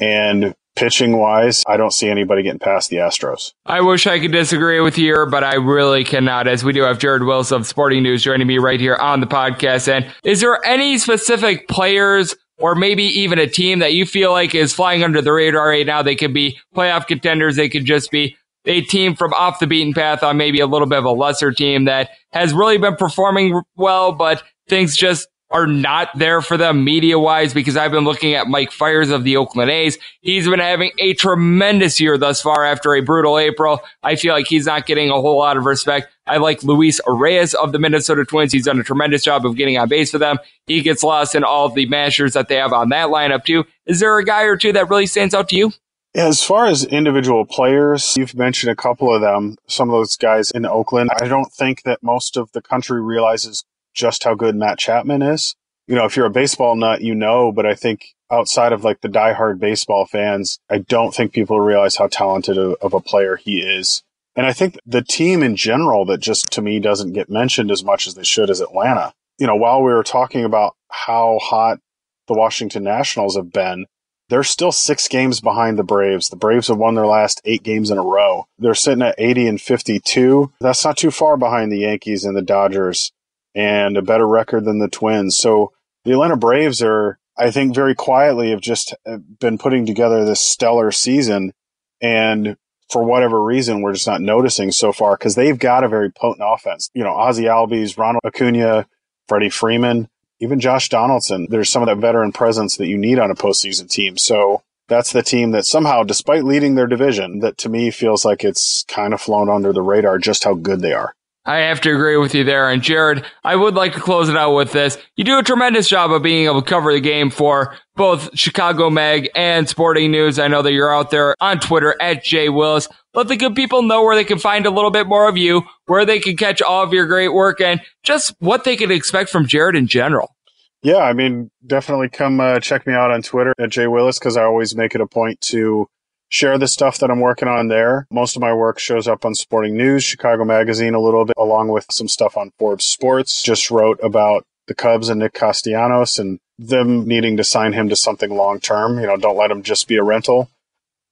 And pitching wise, I don't see anybody getting past the Astros. I wish I could disagree with you, but I really cannot, as we do have Jared Wyllys of Sporting News joining me right here on the podcast. And is there any specific players or maybe even a team that you feel like is flying under the radar right now? They could be playoff contenders. They could just be a team from off the beaten path on maybe a little bit of a lesser team that has really been performing well, but things just are not there for them media wise because I've been looking at Mike Fiers of the Oakland A's. He's been having a tremendous year thus far after a brutal April. I feel like he's not getting a whole lot of respect. I like Luis Arraez of the Minnesota Twins. He's done a tremendous job of getting on base for them. He gets lost in all the mashers that they have on that lineup too. Is there a guy or two that really stands out to you? As far as individual players, you've mentioned a couple of them, some of those guys in Oakland. I don't think that most of the country realizes just how good Matt Chapman is. You know, if you're a baseball nut, you know, but I think outside of like the diehard baseball fans, I don't think people realize how talented of a player he is. And I think the team in general that just to me doesn't get mentioned as much as they should is Atlanta. You know, while we were talking about how hot the Washington Nationals have been, they're still six games behind the Braves. The Braves have won their last eight games in a row. They're sitting at 80 and 52. That's not too far behind the Yankees and the Dodgers and a better record than the Twins. So the Atlanta Braves are, I think, very quietly have just uh, been putting together this stellar season. And for whatever reason, we're just not noticing so far because they've got a very potent offense. You know, Ozzie Albies, Ronald Acuna, Freddie Freeman even Josh Donaldson, there's some of that veteran presence that you need on a postseason team. So that's the team that somehow, despite leading their division, that to me feels like it's kind of flown under the radar just how good they are. I have to agree with you there. And Jared, I would like to close it out with this. You do a tremendous job of being able to cover the game for both Chicago Mag and Sporting News. I know that you're out there on Twitter at Jay Wyllys. Let the good people know where they can find a little bit more of you, where they can catch all of your great work, and just what they can expect from Jared in general. Yeah, I mean, definitely come uh, check me out on Twitter at Jay Wyllys because I always make it a point to share the stuff that I'm working on there. Most of my work shows up on Sporting News, Chicago Magazine a little bit, along with some stuff on Forbes Sports. Just wrote about the Cubs and Nick Castellanos and them needing to sign him to something long term. You know, don't let him just be a rental.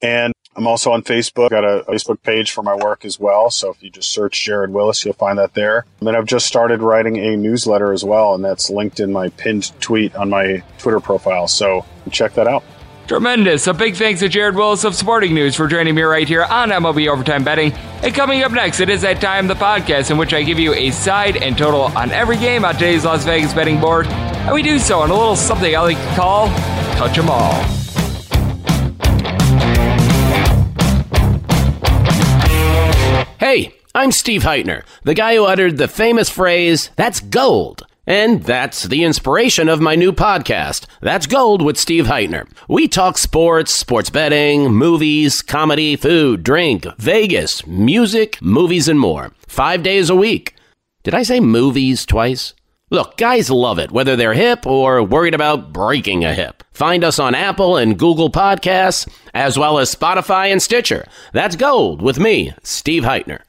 And I'm also on Facebook. Got a Facebook page for my work as well. So if you just search Jared Wyllys, you'll find that there. And then I've just started writing a newsletter as well, and that's linked in my pinned tweet on my Twitter profile. So check that out. Tremendous. A big thanks to Jared Wyllys of Sporting News for joining me right here on MLB Overtime Betting. And coming up next, it is that time, the podcast, in which I give you a side and total on every game on today's Las Vegas betting board. And we do so on a little something I like to call Touch 'em All. Hey, I'm Steve Heitner, the guy who uttered the famous phrase, that's gold. And that's the inspiration of my new podcast, That's Gold with Steve Heitner. We talk sports, sports betting, movies, comedy, food, drink, Vegas, music, movies, and more. Five days a week. Did I say movies twice? Look, guys love it, whether they're hip or worried about breaking a hip. Find us on Apple and Google Podcasts, as well as Spotify and Stitcher. That's Gold with me, Steve Heitner.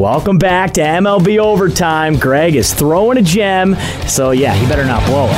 Welcome back to MLB Overtime. Greg is throwing a gem, so yeah, he better not blow it.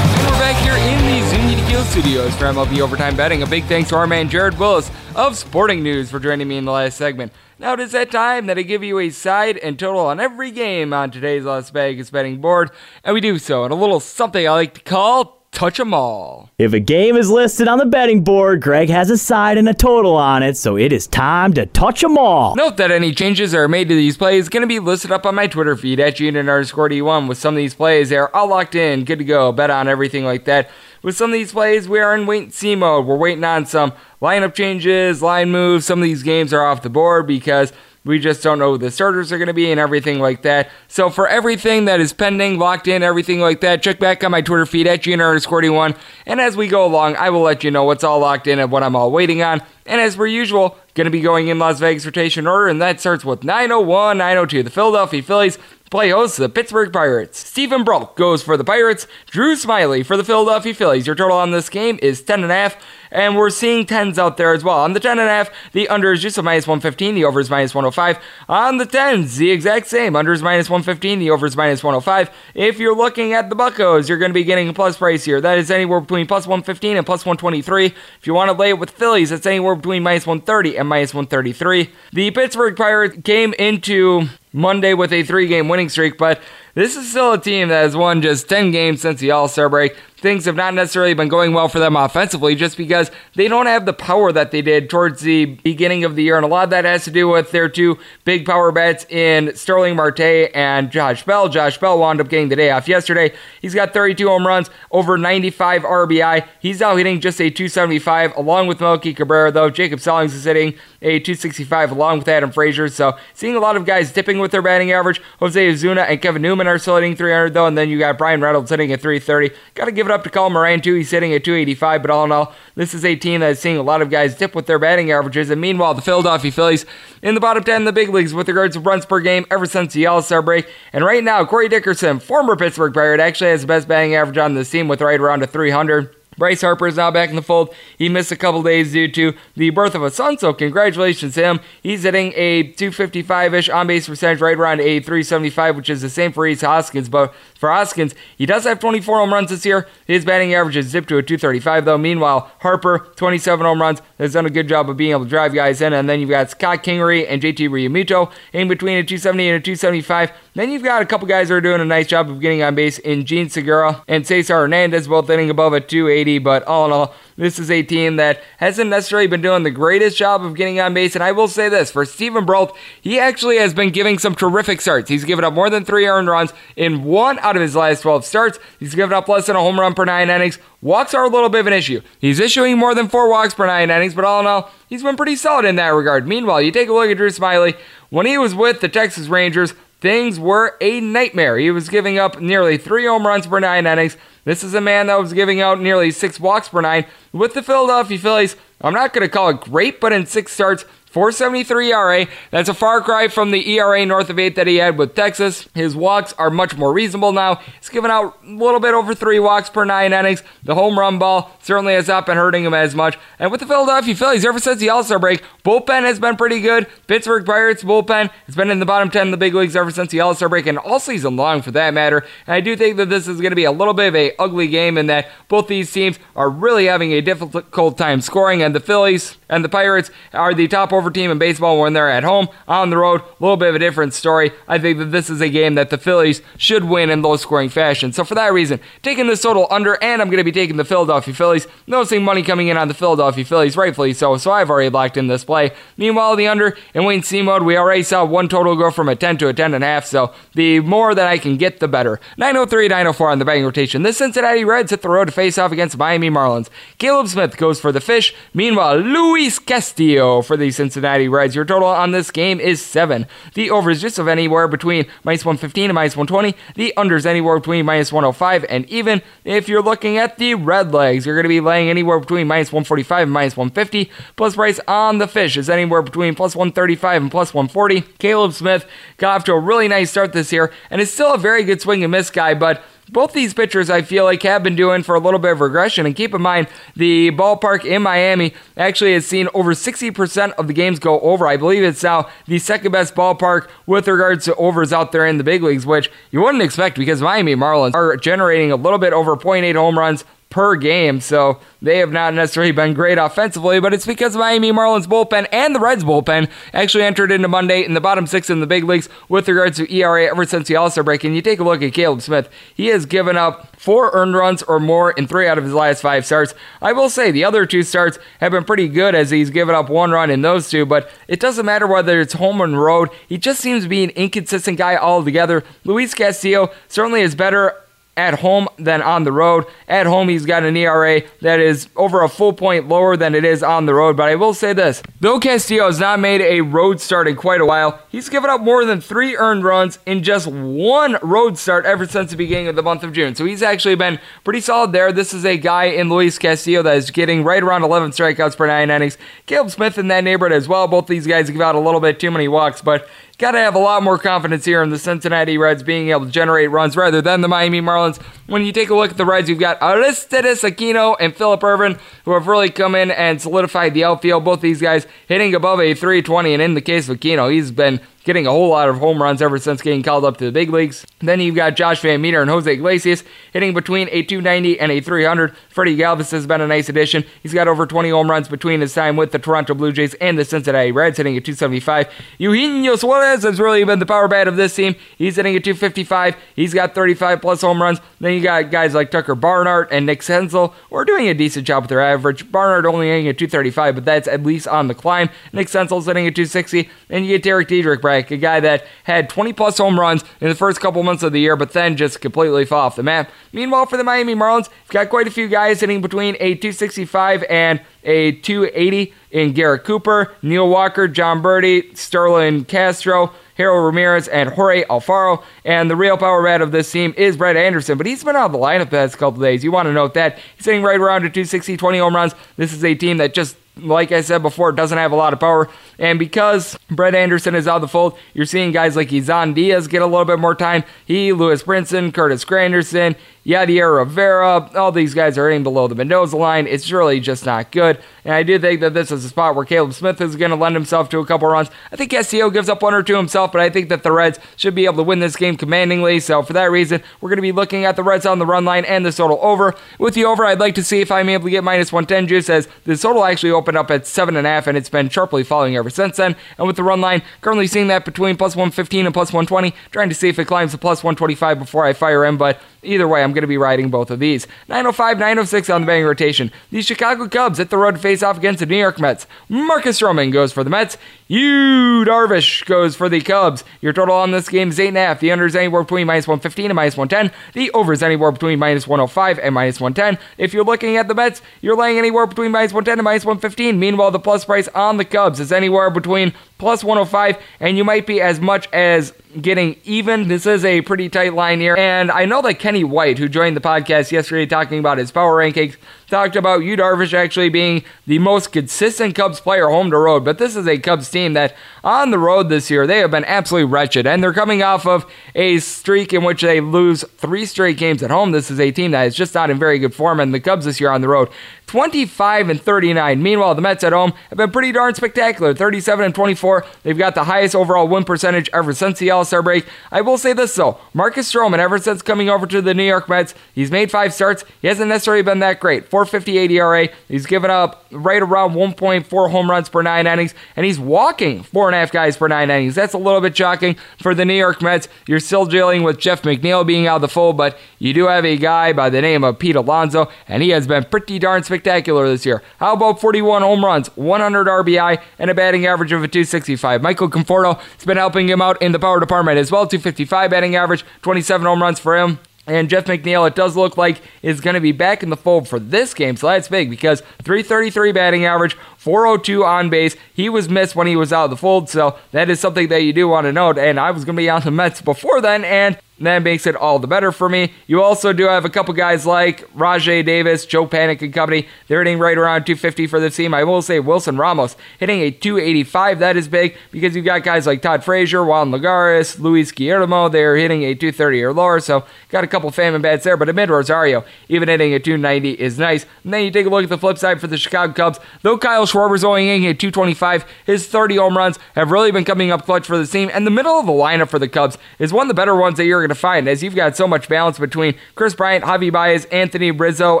we're back here in the Azunia Tequila Studios for MLB Overtime Betting. A big thanks to our man Jared Wyllys of Sporting News for joining me in the last segment. Now it is that time that I give you a side and total on every game on today's Las Vegas betting board, and we do so in a little something I like to call touch 'em all. If a game is listed on the betting board, Greg has a side and a total on it, so it is time to touch 'em all. Note that any changes that are made to these plays going to be listed up on my Twitter feed at Gene underscore D1 with some of these plays. They're all locked in, good to go, bet on everything like that. With some of these plays, we are in wait and see mode. We're waiting on some lineup changes, line moves. Some of these games are off the board because we just don't know who the starters are going to be and everything like that. So for everything that is pending, locked in, everything like that, check back on my Twitter feed at GNR41. And as we go along, I will let you know what's all locked in and what I'm all waiting on. And as per usual, going to be going in Las Vegas rotation order, and that starts with 901, 902. The Philadelphia Phillies play host to the Pittsburgh Pirates. Steven Brault goes for the Pirates. Drew Smyly for the Philadelphia Phillies. Your total on this game is 10.5 and we're seeing 10s out there as well. On the 10.5, the under is just a minus 115, the over is minus 105. On the 10s, the exact same. Under is minus 115, the over is minus 105. If you're looking at the Buckos, you're going to be getting a plus price here. That is anywhere between plus 115 and plus 123. If you want to lay it with Phillies, it's anywhere between minus 130 and minus 133. The Pittsburgh Pirates came into Monday with a three game winning streak, but this is still a team that has won just 10 games since the All Star break things have not necessarily been going well for them offensively just because they don't have the power that they did towards the beginning of the year. And a lot of that has to do with their two big power bets in Starling Marte and Josh Bell. Josh Bell wound up getting the day off yesterday. He's got 32 home runs, over 95 RBI. He's now hitting just a 275 along with Melky Cabrera, though. Jacob Stallings is hitting a 265 along with Adam Frazier. So seeing a lot of guys dipping with their batting average. Jose Osuna and Kevin Newman are still hitting 300, though. And then you got Bryan Reynolds hitting at 330. Got to give it up to Colin Moran, too. He's sitting at 285, but all in all, this is a team that is seeing a lot of guys dip with their batting averages. And meanwhile, the Philadelphia Phillies in the bottom 10 in the big leagues with regards to runs per game ever since the All Star break. And right now, Corey Dickerson, former Pittsburgh Pirate, actually has the best batting average on this team with right around a 300. Bryce Harper is now back in the fold. He missed a couple days due to the birth of a son, so congratulations to him. He's hitting a 255-ish on-base percentage right around a 375, which is the same for Rhys Hoskins. But for Hoskins, he does have 24 home runs this year. His batting average is dipped to a 235, though. Meanwhile, Harper, 27 home runs, has done a good job of being able to drive guys in. And then you've got Scott Kingery and JT Realmuto in between a 270 and a 275. Then you've got a couple guys that are doing a nice job of getting on base in Jean Segura and Cesar Hernandez, both hitting above a 280. But all in all, this is a team that hasn't necessarily been doing the greatest job of getting on base. And I will say this for Steven Brault, he actually has been giving some terrific starts. He's given up more than three earned runs in one out of his last 12 starts. He's given up less than a home run per nine innings. Walks are a little bit of an issue. He's issuing more than four walks per nine innings, but all in all, he's been pretty solid in that regard. Meanwhile, you take a look at Drew Smyly. When he was with the Texas Rangers, things were a nightmare. He was giving up nearly three home runs per nine innings. This is a man that was giving out nearly six walks per nine. With the Philadelphia Phillies, I'm not going to call it great, but in six starts, 473 ERA. That's a far cry from the ERA north of 8 that he had with Texas. His walks are much more reasonable now. He's given out a little bit over three walks per nine innings. The home run ball certainly has not been hurting him as much. And with the Philadelphia Phillies, ever since the All Star break, bullpen has been pretty good. Pittsburgh Pirates bullpen has been in the bottom 10 in the big leagues ever since the All Star break and all season long for that matter. And I do think that this is going to be a little bit of a ugly game in that both these teams are really having a difficult time scoring, and the Phillies and the Pirates are the top over team in baseball when they're at home. On the road, a little bit of a different story. I think that this is a game that the Phillies should win in low scoring fashion. So for that reason, taking this total under, and I'm going to be taking the Philadelphia Phillies. Noticing money coming in on the Philadelphia Phillies, rightfully so. So I've already locked in this play. Meanwhile, the under in wait C mode, we already saw one total go from a 10 to a 10 and a half. So the more that I can get, the better. 903, 904 on the betting rotation. The Cincinnati Reds hit the road to face off against Miami Marlins. Caleb Smith goes for the fish. Meanwhile, Luis Castillo for the Cincinnati Reds. Your total on this game is 7. The over is just of anywhere between minus 115 and minus 120. The under is anywhere between minus 105 and even. If you're looking at the red legs, you're going to be laying anywhere between minus 145 and minus 150. Plus price on the fish is anywhere between plus 135 and plus 140. Caleb Smith got off to a really nice start this year and is still a very good swing and miss guy, but both these pitchers, I feel like, have been doing for a little bit of regression. And keep in mind, the ballpark in Miami actually has seen over 60% of the games go over. I believe it's now the second best ballpark with regards to overs out there in the big leagues, which you wouldn't expect because Miami Marlins are generating a little bit over 0.8 home runs per game. So they have not necessarily been great offensively, but it's because Miami Marlins bullpen and the Reds bullpen actually entered into Monday in the bottom six in the big leagues with regards to ERA ever since the All Star break. And you take a look at Caleb Smith, he has given up four earned runs or more in three out of his last five starts. I will say the other two starts have been pretty good as he's given up one run in those two, but it doesn't matter whether it's home or road. He just seems to be an inconsistent guy altogether. Luis Castillo certainly is better at home than on the road. At home, he's got an ERA that is over a full point lower than it is on the road. But I will say this Bill Castillo has not made a road start in quite a while. He's given up more than three earned runs in just one road start ever since the beginning of the month of June. So he's actually been pretty solid there. This is a guy in Luis Castillo that is getting right around 11 strikeouts per nine innings. Caleb Smith in that neighborhood as well. Both these guys give out a little bit too many walks, but got to have a lot more confidence here in the Cincinnati Reds being able to generate runs rather than the Miami Marlins. When you take a look at the Reds, you've got Aristides Aquino and Philip Ervin, who have really come in and solidified the outfield. Both these guys hitting above a 320, and in the case of Aquino, he's been getting a whole lot of home runs ever since getting called up to the big leagues. Then you've got Josh VanMeter and Jose Iglesias hitting between a 290 and a 300. Freddie Galvis has been a nice addition. He's got over 20 home runs between his time with the Toronto Blue Jays and the Cincinnati Reds, hitting at 275. Eugenio Suarez has really been the power bat of this team. He's hitting at 255. He's got 35 plus home runs. Then you got guys like Tucker Barnhart and Nick Senzel who are doing a decent job with their average. Barnhart only hitting at 235, but that's at least on the climb. Nick Senzel's hitting at 260. And you get Derek Dietrich a guy that had 20 plus home runs in the first couple months of the year, but then just completely fell off the map. Meanwhile, for the Miami Marlins, you've got quite a few guys hitting between a 265 and a 280 in Garrett Cooper, Neil Walker, Jon Berti, Starlin Castro, Harold Ramirez, and Jorge Alfaro. And the real power bat of this team is Brett Anderson, but he's been out of the lineup the past couple days. You want to note that. He's sitting right around a 260, 20 home runs. This is a team that just like I said before, it doesn't have a lot of power. And because Brett Anderson is out of the fold, you're seeing guys like Isan Diaz get a little bit more time. He, Lewis Brinson, Curtis Granderson, Yadiel Rivera. All these guys are hitting below the Mendoza line. It's really just not good. And I do think that this is a spot where Caleb Smith is going to lend himself to a couple runs. I think Castillo gives up one or two himself, but I think that the Reds should be able to win this game commandingly. So for that reason, we're going to be looking at the Reds on the run line and the total over. With the over, I'd like to see if I'm able to get minus 110 juice as the total actually opened up at 7.5 and it's been sharply falling ever since then. And with the run line, currently seeing that between plus 115 and plus 120, trying to see if it climbs to plus 125 before I fire in, but Either way, I'm going to be riding both of these. 905, 906 on the betting rotation. The Chicago Cubs hit the road face off against the New York Mets. Marcus Stroman goes for the Mets. Yu Darvish goes for the Cubs. Your total on this game is 8.5. The under is anywhere between minus 115 and minus 110. The over is anywhere between minus 105 and minus 110. If you're looking at the Mets, you're laying anywhere between minus 110 and minus 115. Meanwhile, the plus price on the Cubs is anywhere between plus 105 and you might be as much as getting even. This is a pretty tight line here. And I know that Kenny White, who joined the podcast yesterday talking about his power rankings, talked about Yu Darvish actually being the most consistent Cubs player home to road. But this is a Cubs team that on the road this year, they have been absolutely wretched. And they're coming off of a streak in which they lose three straight games at home. This is a team that is just not in very good form. And the Cubs this year on the road, 25 and 39. Meanwhile, the Mets at home have been pretty darn spectacular 37 and 24. They've got the highest overall win percentage ever since the All Star break. I will say this though Marcus Stroman, ever since coming over to the New York Mets, he's made five starts. He hasn't necessarily been that great. 458 ERA. He's given up right around 1.4 home runs per nine innings, and he's walking four and a half guys per nine innings. That's a little bit shocking for the New York Mets. You're still dealing with Jeff McNeil being out of the fold, but you do have a guy by the name of Pete Alonso, and he has been pretty darn spectacular this year. How about 41 home runs, 100 RBI, and a batting average of a 265? Michael Conforto has been helping him out in the power department as well. 255 batting average, 27 home runs for him. And Jeff McNeil, it does look like is going to be back in the fold for this game, so that's big because 333 batting average, 402 on base. He was missed when he was out of the fold, so that is something that you do want to note. And I was going to be on the Mets before then, and that makes it all the better for me. You also do have a couple guys like Rajay Davis, Joe Panik and company. They're hitting right around 250 for this team. I will say Wilson Ramos hitting a 285. That is big because you've got guys like Todd Frazier, Juan Lagares, Luis Guillorme. They're hitting a 230 or lower. So got a couple famine bats there. But Amed Rosario, even hitting a 290 is nice. And then you take a look at the flip side for the Chicago Cubs. Though Kyle Schwarber's only hitting a 225, his 30 home runs have really been coming up clutch for the team. And the middle of the lineup for the Cubs is one of the better ones that you're going to find as you've got so much balance between Kris Bryant, Javi Baez, Anthony Rizzo,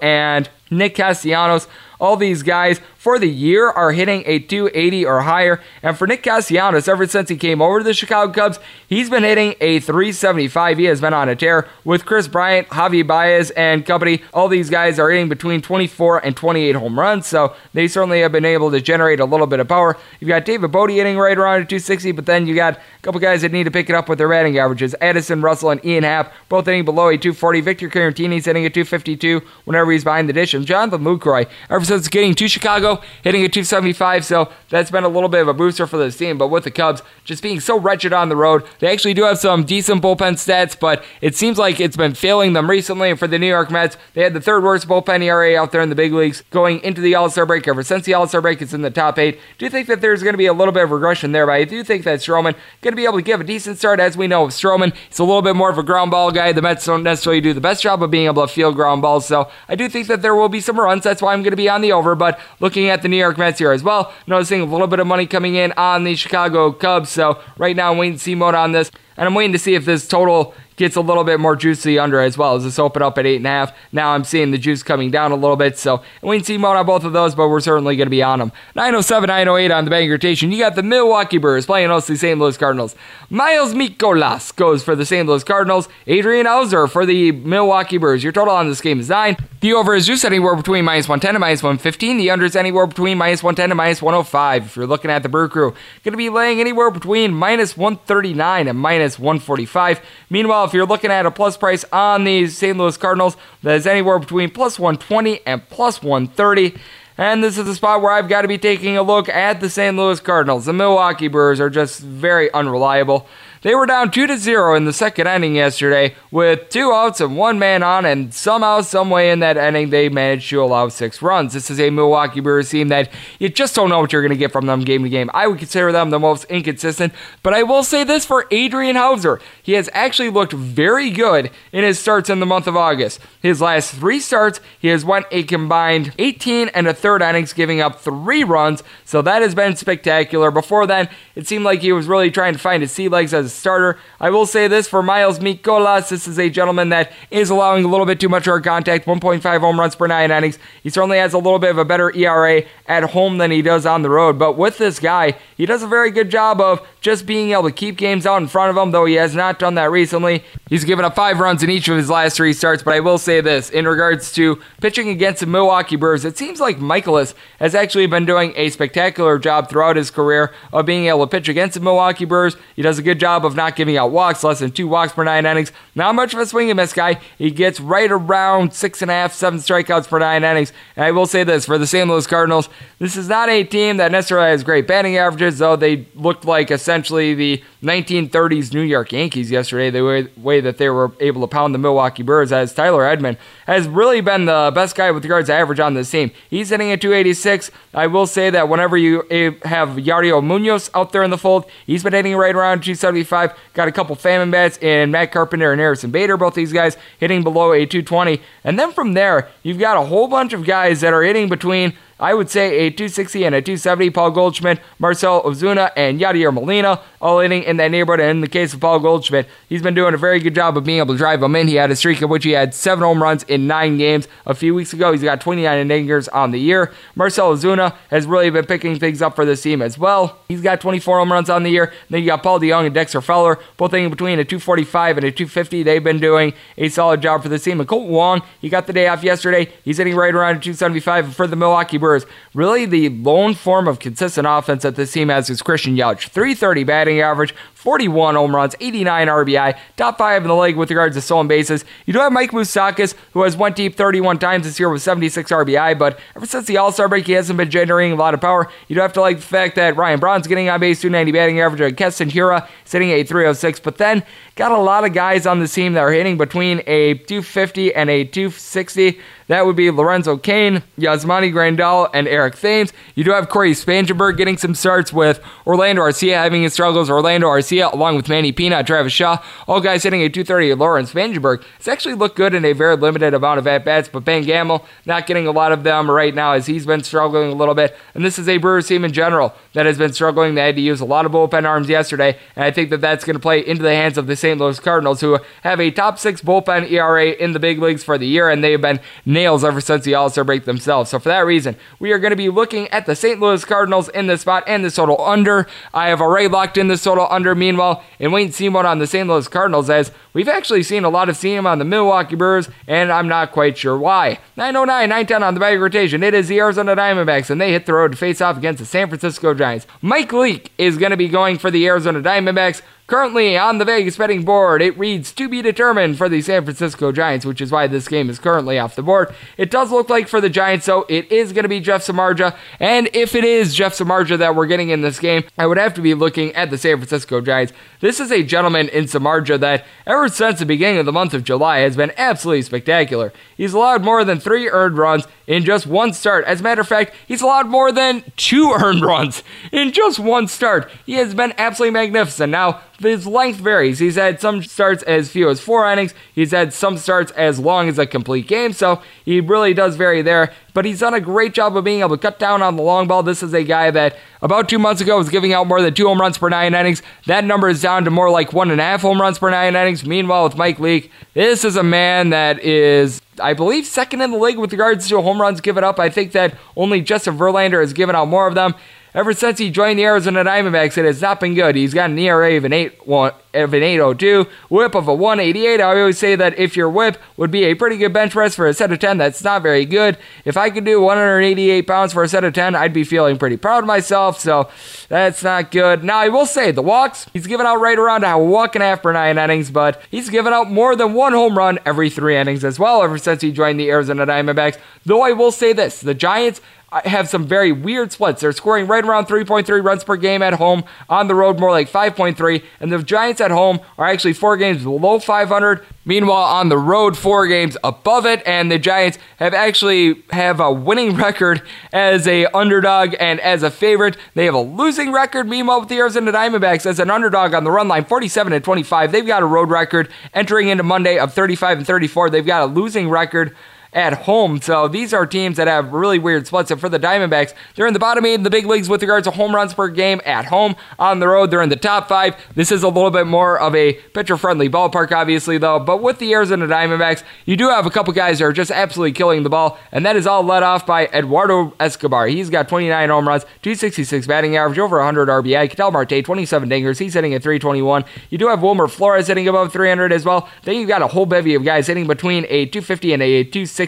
and Nick Castellanos. All these guys for the year are hitting a 280 or higher. And for Nick Castellanos, ever since he came over to the Chicago Cubs, he's been hitting a 375. He has been on a tear with Kris Bryant, Javi Baez, and company. All these guys are hitting between 24 and 28 home runs, so they certainly have been able to generate a little bit of power. You've got David Bote hitting right around a 260, but then you got a couple guys that need to pick it up with their batting averages. Addison Russell and Ian Happ both hitting below a 240. Victor Caratini's hitting a 252 whenever he's behind the dish. And Jonathan Lucroy, ever since getting to Chicago, hitting a 275. So that's been a little bit of a booster for this team. But with the Cubs just being so wretched on the road, they actually do have some decent bullpen stats, but it seems like it's been failing them recently. And for the New York Mets, they had the third worst bullpen ERA out there in the big leagues going into the All Star break. Ever since the All Star break, it's in the top eight. Do you think that there's going to be a little bit of regression there? But I do think that Stroman going to be able to give a decent start. As we know, with Stroman, he's a little bit more of a ground ball guy. The Mets don't necessarily do the best job of being able to field ground balls. So I do think that there will be some runs. That's why I'm going to be on the over. But looking at the New York Mets here as well, noticing a little bit of money coming in on the Chicago Cubs. So right now, I'm waiting to see mode on this. And I'm waiting to see if this total gets a little bit more juicy under as well as this open up at 8.5. Now I'm seeing the juice coming down a little bit, so we can see mode on both of those, but we're certainly going to be on them. 907, 908 on the bank rotation. You got the Milwaukee Brewers playing host the St. Louis Cardinals. Miles Mikolas goes for the St. Louis Cardinals. Adrian Houser for the Milwaukee Brewers. Your total on this game is 9. The over is juice anywhere between minus 110 and minus 115. The under is anywhere between minus 110 and minus 105. If you're looking at the Brew Crew, going to be laying anywhere between minus 139 and minus 145. Meanwhile, if you're looking at a plus price on the St. Louis Cardinals, that is anywhere between plus 120 and plus 130. And this is the spot where I've got to be taking a look at the St. Louis Cardinals. The Milwaukee Brewers are just very unreliable. They were down 2 to 0 in the second inning yesterday with two outs and one man on, and somehow, someway in that inning, they managed to allow six runs. This is a Milwaukee Brewers team that you just don't know what you're going to get from them game to game. I would consider them the most inconsistent, but I will say this for Adrian Houser. He has actually looked very good in his starts in the month of August. His last three starts, he has went a combined 18 and a third innings, giving up three runs, so that has been spectacular. Before then, it seemed like he was really trying to find his sea legs as a starter. I will say this for Miles Mikolas, this is a gentleman that is allowing a little bit too much hard contact, 1.5 home runs per nine innings. He certainly has a little bit of a better ERA at home than he does on the road, but with this guy, he does a very good job of just being able to keep games out in front of him, though he has not done that recently. He's given up five runs in each of his last three starts, but I will say this in regards to pitching against the Milwaukee Brewers, it seems like Mikolas has actually been doing a spectacular job throughout his career of being able to pitch against the Milwaukee Brewers. He does a good job of not giving out walks, less than two walks per nine innings. Not much of a swing and miss guy. He gets right around six and a half, seven strikeouts per nine innings. And I will say this for the St. Louis Cardinals, this is not a team that necessarily has great batting averages, though they looked like essentially the 1930s New York Yankees yesterday, the way, way that they were able to pound the Milwaukee Brewers, as Tyler Edmond has really been the best guy with regards to average on this team. He's hitting at 286. I will say that whenever you eh, have Yadier Munoz out there in the fold, he's been hitting right around 275. Got a couple famine bats in Matt Carpenter and Harrison Bader, both these guys hitting below a 220. And then from there, you've got a whole bunch of guys that are hitting between I would say a 260 and a 270. Paul Goldschmidt, Marcel Ozuna, and Yadier Molina all hitting in that neighborhood. And in the case of Paul Goldschmidt, he's been doing a very good job of being able to drive them in. He had a streak of which he had seven home runs in nine games a few weeks ago. He's got 29 innings on the year. Marcel Ozuna has really been picking things up for this team as well. He's got 24 home runs on the year. Then you got Paul DeJong and Dexter Fowler, both hitting between a 245 and a 250. They've been doing a solid job for this team. And Kolten Wong, he got the day off yesterday. He's hitting right around 275 for the Milwaukee Brewers. Really, the lone form of consistent offense that this team has is Christian Yelich. 330 batting average, 41 home runs, 89 RBI, top five in the league with regards to stolen bases. You do have Mike Moustakas, who has went deep 31 times this year with 76 RBI, but ever since the All Star break, he hasn't been generating a lot of power. You do have to like the fact that Ryan Braun's getting on base 290 batting average, and Keston Hiura sitting at 306, but then got a lot of guys on the team that are hitting between a 250 and a 260. That would be Lorenzo Cain, Yasmani Grandal, and Eric Thames. You do have Cory Spangenberg getting some starts with Orlando Arcia having his struggles. Orlando Arcia, along with Manny Piña, Travis Shaw, all guys hitting a 230. Lawrence Spangenberg has actually looked good in a very limited amount of at bats, but Ben Gamel not getting a lot of them right now as he's been struggling a little bit. And this is a Brewers team in general that has been struggling. They had to use a lot of bullpen arms yesterday, and I think that that's going to play into the hands of the St. Louis Cardinals, who have a top six bullpen ERA in the big leagues for the year, and they've been nails ever since the All Star break themselves. So for that reason, we are going to be looking at the St. Louis Cardinals in this spot and the total under. I have already locked in the total under. Meanwhile, and wait and see what on the St. Louis Cardinals as we've actually seen a lot of steam on the Milwaukee Brewers, and I'm not quite sure why. 909, 910 on the bag rotation. It is the Arizona Diamondbacks, and they hit the road to face off against the San Francisco Giants. Mike Leake is going to be going for the Arizona Diamondbacks. Currently on the Vegas betting board, it reads to be determined for the San Francisco Giants, which is why this game is currently off the board. It does look like for the Giants, though, it is going to be Jeff Samardzija. And if it is Jeff Samardzija that we're getting in this game, I would have to be looking at the San Francisco Giants. This is a gentleman in Samardzija that, ever since the beginning of the month of July, has been absolutely spectacular. He's allowed more than three earned runs in just one start. As a matter of fact, he's allowed more than two earned runs in just one start. He has been absolutely magnificent. Now, his length varies. He's had some starts as few as four innings. He's had some starts as long as a complete game. So he really does vary there. But he's done a great job of being able to cut down on the long ball. This is a guy that about two months ago was giving out more than two home runs per nine innings. That number is down to more like one and a half home runs per nine innings. Meanwhile, with Mike Leake, this is a man that is I believe, second in the league with regards to home runs given up. I think that only Justin Verlander has given out more of them. Ever since he joined the Arizona Diamondbacks, it has not been good. He's got an ERA of an 8 one, of an 802, whip of a 188. I always say that if your whip would be a pretty good bench press for a set of 10, that's not very good. If I could do 188 pounds for a set of 10, I'd be feeling pretty proud of myself, so that's not good. Now, I will say, the walks, he's given out right around a walk and a half per nine innings, but he's given out more than one home run every three innings as well ever since he joined the Arizona Diamondbacks. Though I will say this, the Giants have some very weird splits. They're scoring right around 3.3 runs per game at home, on the road more like 5.3, and the Giants at home are actually four games below 500. Meanwhile, on the road, four games above it, and the Giants have actually have a winning record as a underdog and as a favorite. They have a losing record. Meanwhile, with the Arizona Diamondbacks as an underdog on the run line, 47 and 25, they've got a road record entering into Monday of 35 and 34. They've got a losing record at home. So these are teams that have really weird splits. And for the Diamondbacks, they're in the bottom eight in the big leagues with regards to home runs per game at home. On the road, they're in the top five. This is a little bit more of a pitcher friendly ballpark, obviously, though. But with the Arizona Diamondbacks, you do have a couple guys that are just absolutely killing the ball. And that is all led off by Eduardo Escobar. He's got 29 home runs, 266 batting average, over 100 RBI. Ketel Marte, 27 dingers. He's hitting at 321. You do have Wilmer Flores hitting above 300 as well. Then you've got a whole bevy of guys hitting between a 250 and a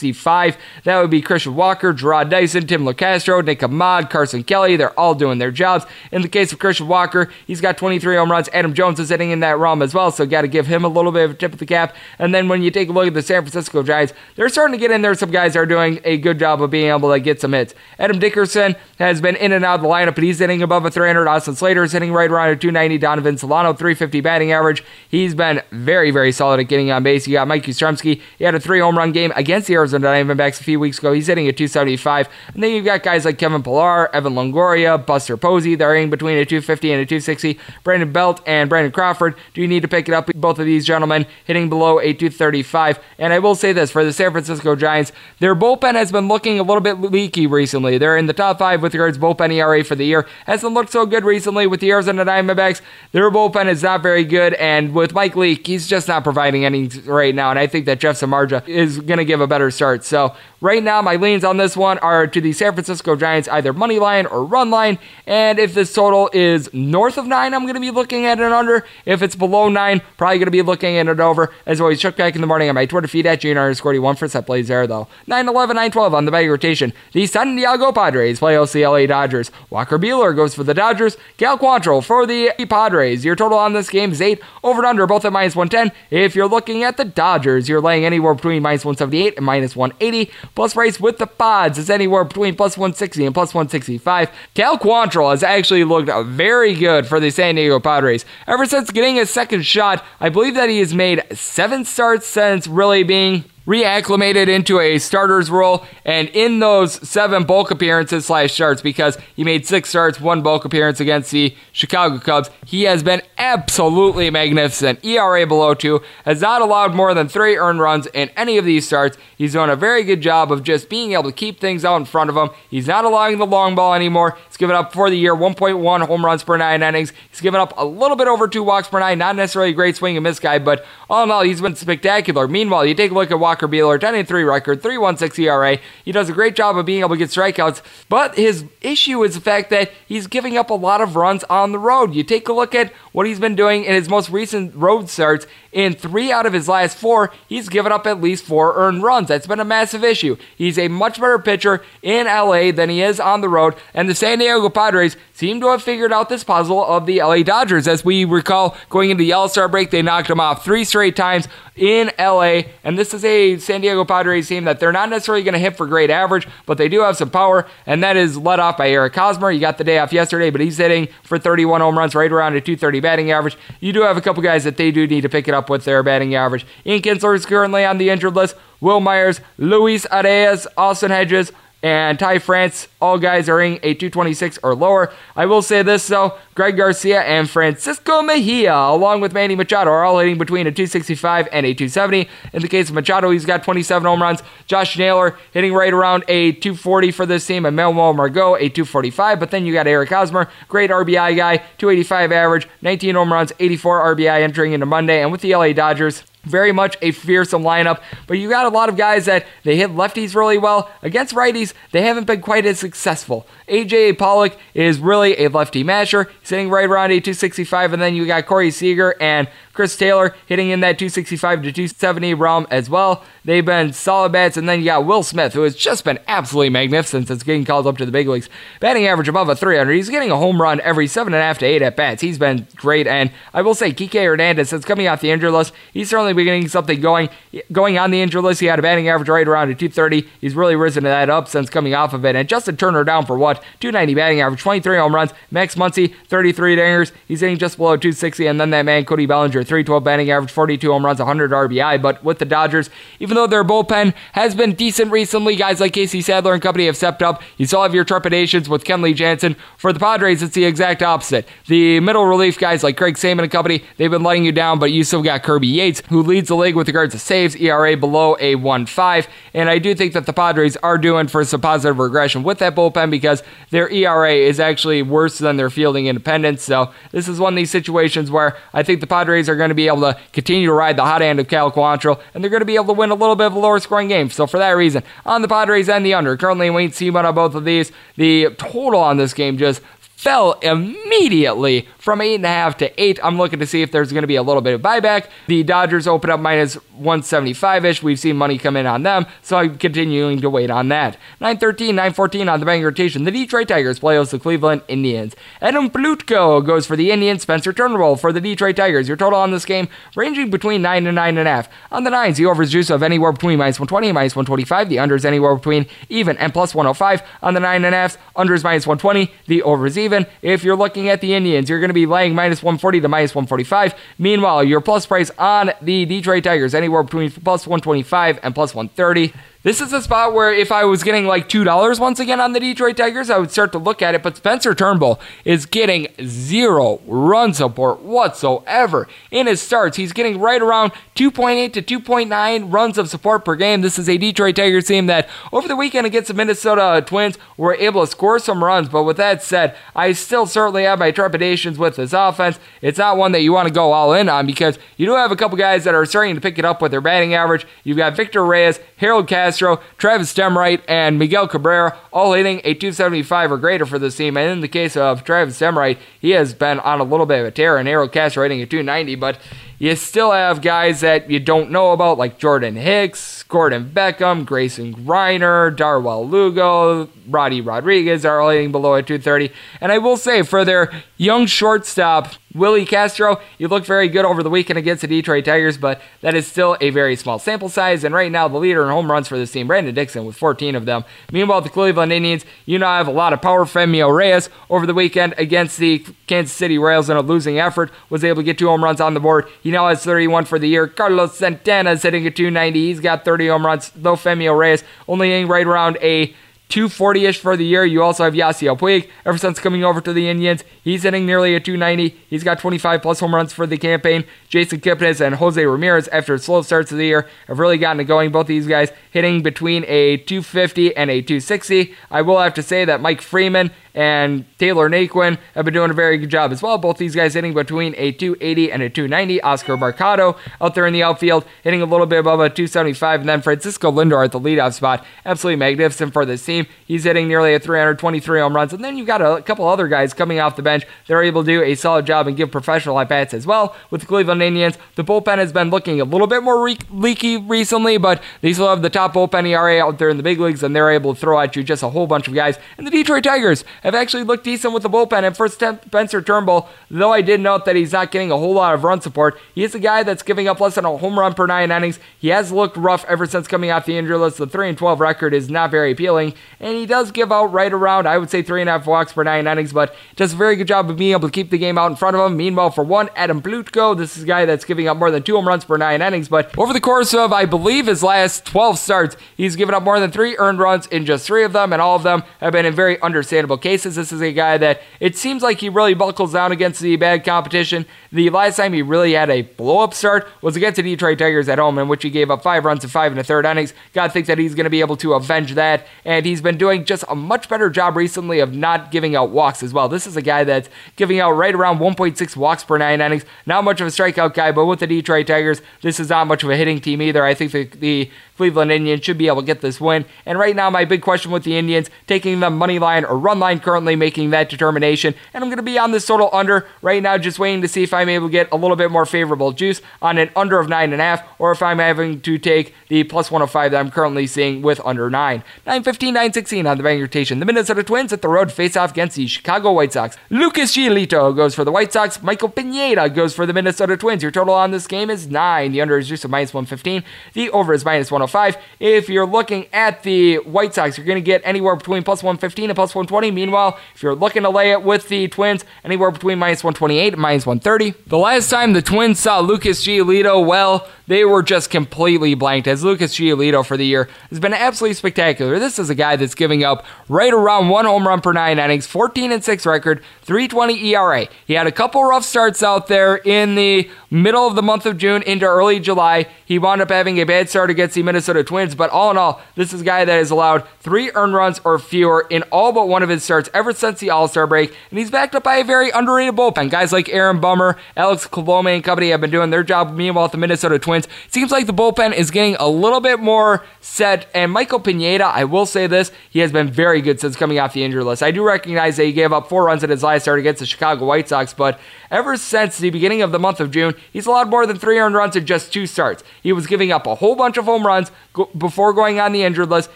265. That would be Christian Walker, Jarrod Dyson, Tim Locastro, Nick Ahmed, Carson Kelly. They're all doing their jobs. In the case of Christian Walker, he's got 23 home runs. Adam Jones is hitting in that realm as well, so got to give him a little bit of a tip of the cap. And then when you take a look at the San Francisco Giants, they're starting to get in there. Some guys are doing a good job of being able to get some hits. Adam Dickerson has been in and out of the lineup, but he's hitting above a 300. Austin Slater is hitting right around a 290. Donovan Solano, 350 batting average. He's been very, very solid at getting on base. You got Mike Yastrzemski. He had a three home run game against the Arizona Diamondbacks a few weeks ago. He's hitting a 275. And then you've got guys like Kevin Pillar, Evan Longoria, Buster Posey. They're hitting between a 250 and a 260. Brandon Belt and Brandon Crawford. Do you need to pick it up? Both of these gentlemen hitting below a 235. And I will say this for the San Francisco Giants, their bullpen has been looking a little bit leaky recently. They're in the top five with regards bullpen ERA for the year. Hasn't looked so good recently with the Arizona Diamondbacks. Their bullpen is not very good. And with Mike Leake, he's just not providing any right now. And I think that Jeff Samardzija is going to give a better start. So right now, my leans on this one are to the San Francisco Giants, either money line or run line. And if this total is north of nine, I'm going to be looking at an under. If it's below nine, probably going to be looking at it over. As always, check back in the morning on my Twitter feed at Junior underscore one for set plays there, though. 9 11, 9 12 on the bag rotation. The San Diego Padres play OCLA Dodgers. Walker Buehler goes for the Dodgers. Cal Quantrill for the Padres. Your total on this game is 8 over and under, both at minus 110. If you're looking at the Dodgers, you're laying anywhere between minus 178 and minus 180. Plus price with the Pods is anywhere between plus 160 and plus 165. Cal Quantrill has actually looked very good for the San Diego Padres. Ever since getting his second shot, I believe that he has made seven starts since really being reacclimated into a starter's role and in those seven bulk appearances slash starts because he made six starts one bulk appearance against the chicago cubs he has been absolutely magnificent. Era below two has not allowed more than three earned runs in any of these starts. He's done a very good job of just being able to keep things out in front of him. He's not allowing the long ball anymore. He's given up for the year 1.1 home runs per nine innings. He's given up a little bit over two walks per nine not necessarily a great swing and miss guy but all in all he's been spectacular. Meanwhile you take a look at Walker Buehler, 10 3 record, 3.16 ERA. He does a great job of being able to get strikeouts, but his issue is the fact that he's giving up a lot of runs on the road. You take a look at what he's been doing in his most recent road starts. In three out of his last four, he's given up at least four earned runs. That's been a massive issue. He's a much better pitcher in LA than he is on the road, and the San Diego Padres seem to have figured out this puzzle of the LA Dodgers. As we recall, going into the All Star break, they knocked them off three straight times in LA, and this is a San Diego Padres team that they're not necessarily going to hit for great average, but they do have some power, and that is led off by Eric Hosmer. He got the day off yesterday, but he's hitting for 31 home runs, right around a 230 batting average. You do have a couple guys that they do need to pick it up with their batting average. Ian Kinsler is currently on the injured list. Wil Myers, Luis Arraez, Austin Hedges, and Ty France, all guys are in a 226 or lower. I will say this though, Greg Garcia and Francisco Mejia, along with Manny Machado, are all hitting between a 265 and a 270. In the case of Machado, he's got 27 home runs. Josh Naylor hitting right around a 240 for this team, and Manuel Margot a 245. But then you got Eric Hosmer, great RBI guy, 285 average, 19 home runs, 84 RBI entering into Monday. And with the LA Dodgers, very much a fearsome lineup, but you got a lot of guys that they hit lefties really well. Against righties, they haven't been quite as successful. AJ Pollock is really a lefty masher, sitting right around a 265, and then you got Corey Seager and Chris Taylor hitting in that 265 to 270 realm as well. They've been solid bats. And then you got Will Smith, who has just been absolutely magnificent since getting called up to the big leagues. Batting average above a 300. He's getting a home run every 7.5 to 8 at bats. He's been great. And I will say, Kike Hernandez, since coming off the injury list, he's certainly beginning something going. Going on the injury list, he had a batting average right around a 230. He's really risen that up since coming off of it. And Justin Turner down for what? 290 batting average, 23 home runs. Max Muncy, 33 dingers. He's hitting just below 260. And then that man, Cody Bellinger, 312 batting average, 42 home runs, 100 RBI. But with the Dodgers, even though their bullpen has been decent recently, guys like Casey Sadler and company have stepped up. You still have your trepidations with Kenley Jansen. For the Padres, it's the exact opposite. The middle relief guys like Craig Stammen and company, they've been letting you down, but you still got Kirby Yates, who leads the league with regards to saves, ERA below a 1.5. And I do think that the Padres are doing for some positive regression with that bullpen because their ERA is actually worse than their fielding independence. So this is one of these situations where I think the Padres are going to be able to continue to ride the hot hand of Cal Quantrill, and they're going to be able to win a little bit of a lower scoring game. So for that reason, on the Padres and the under, currently Wayne one on both of these. The total on this game just fell immediately from 8.5 to 8. I'm looking to see if there's going to be a little bit of buyback. The Dodgers open up minus 175 ish. We've seen money come in on them, so I'm continuing to wait on that. 913, 914 on the bank rotation. The Detroit Tigers play host the Cleveland Indians. Adam Plutko goes for the Indians. Spencer Turnbull for the Detroit Tigers. Your total on this game ranging between 9 and 9.5. On the 9s, the overs juice of anywhere between minus 120 and minus 125. The unders anywhere between even and plus 105. On the 9.5s, unders minus 120. The overs even even. If you're looking at the Indians, you're going to be laying minus 140 to minus 145. Meanwhile, your plus price on the Detroit Tigers anywhere between plus 125 and plus 130. This is a spot where if I was getting like $2 once again on the Detroit Tigers, I would start to look at it. But Spencer Turnbull is getting zero run support whatsoever in his starts. He's getting right around 2.8 to 2.9 runs of support per game. This is a Detroit Tigers team that over the weekend against the Minnesota Twins were able to score some runs. But with that said, I still certainly have my trepidations with this offense. It's not one that you want to go all in on because you do have a couple guys that are starting to pick it up with their batting average. You've got Victor Reyes, Harold Castro. Castro, Travis Demeritte, and Miguel Cabrera, all hitting a 275 or greater for this team. And in the case of Travis Demeritte, he has been on a little bit of a tear, and Harold Castro hitting a 290, but you still have guys that you don't know about, like Jordan Hicks, Gordon Beckham, Grayson Greiner, Dawel Lugo, Ronny Rodriguez are all hitting below a 230. And I will say, for their young shortstop, Willi Castro, you look very good over the weekend against the Detroit Tigers, but that is still a very small sample size. And right now, the leader in home runs for this team, Brandon Dixon, with 14 of them. Meanwhile, the Cleveland Indians, you now have a lot of power. Franmil Reyes over the weekend against the Kansas City Royals in a losing effort was able to get two home runs on the board. He now has 31 for the year. Carlos Santana is hitting a 290. He's got 30 home runs, though Franmil Reyes only hitting right around a 240 ish for the year. You also have Yasiel Puig. Ever since coming over to the Indians, he's hitting nearly a 290. He's got 25 plus home runs for the campaign. Jason Kipnis and Jose Ramirez, after slow starts of the year, have really gotten it going. Both these guys hitting between a 250 and a 260. I will have to say that Mike Freeman and Taylor Naquin have been doing a very good job as well. Both these guys hitting between a 280 and a 290. Oscar Mercado out there in the outfield hitting a little bit above a 275. And then Francisco Lindor at the leadoff spot. Absolutely magnificent for this team. He's hitting nearly a 323 home runs. And then you've got a couple other guys coming off the bench that are able to do a solid job and give professional at bats as well. With the Cleveland Indians, the bullpen has been looking a little bit more re- leaky recently, but they still have the top bullpen ERA out there in the big leagues, and they're able to throw at you just a whole bunch of guys. And the Detroit Tigers have actually looked decent with the bullpen. And for Spencer Turnbull, though I did note that he's not getting a whole lot of run support, he is a guy that's giving up less than a home run per nine innings. He has looked rough ever since coming off the injury list. The 3 and 12 record is not very appealing, and he does give out right around, I would say, three and a half walks per nine innings, but does a very good job of being able to keep the game out in front of him. Meanwhile, for one, Adam Plutko, this is a guy that's giving up more than two home runs per nine innings, but over the course of, I believe, his last 12 starts, he's given up more than three earned runs in just three of them, and all of them have been in very understandable cases. This is a guy that it seems like he really buckles down against the bad competition. The last time he really had a blow up start was against the Detroit Tigers at home, in which he gave up five runs in five and a third innings. God thinks that he's going to be able to avenge that, and he's been doing just a much better job recently of not giving out walks as well. This is a guy that's giving out right around 1.6 walks per nine innings. Not much of a strikeout guy, but with the Detroit Tigers, this is not much of a hitting team either. I think the, the Cleveland Indians should be able to get this win. And right now, my big question with the Indians, taking the money line or run line currently making that determination. And I'm going to be on this total under right now, just waiting to see if I'm able to get a little bit more favorable juice on an under of 9.5 or if I'm having to take the plus 105 that I'm currently seeing with under 9. 915, 916 on the bank rotation. The Minnesota Twins at the road face off against the Chicago White Sox. Lucas Giolito goes for the White Sox. Michael Pineda goes for the Minnesota Twins. Your total on this game is 9. The under is just a minus 115. The over is minus 105. If you're looking at the White Sox, you're going to get anywhere between plus 115 and plus 120. Meanwhile, if you're looking to lay it with the Twins, anywhere between minus 128 and minus 130. The last time the Twins saw Lucas Giolito, well, they were just completely blanked as Lucas Giolito for the year has been absolutely spectacular. This is a guy that's giving up right around one home run per nine innings, 14 and 6 record, 320 ERA. He had a couple rough starts out there in the middle of the month of June into early July. He wound up having a bad start against the Minnesota Twins, but all in all, this is a guy that has allowed three earned runs or fewer in all but one of his starts ever since the All Star break, and he's backed up by a very underrated bullpen. Guys like Aaron Bummer, Alex Colome, and company have been doing their job. Meanwhile, the Minnesota Twins, seems like the bullpen is getting a little bit more set. And Michael Pineda, I will say this, he has been very good since coming off the injury list. I do recognize that he gave up four runs in his last start against the Chicago White Sox, but ever since the beginning of the month of June, he's allowed more than three earned runs in just two starts. He was giving up a whole bunch of home runs go- before going on the injured list.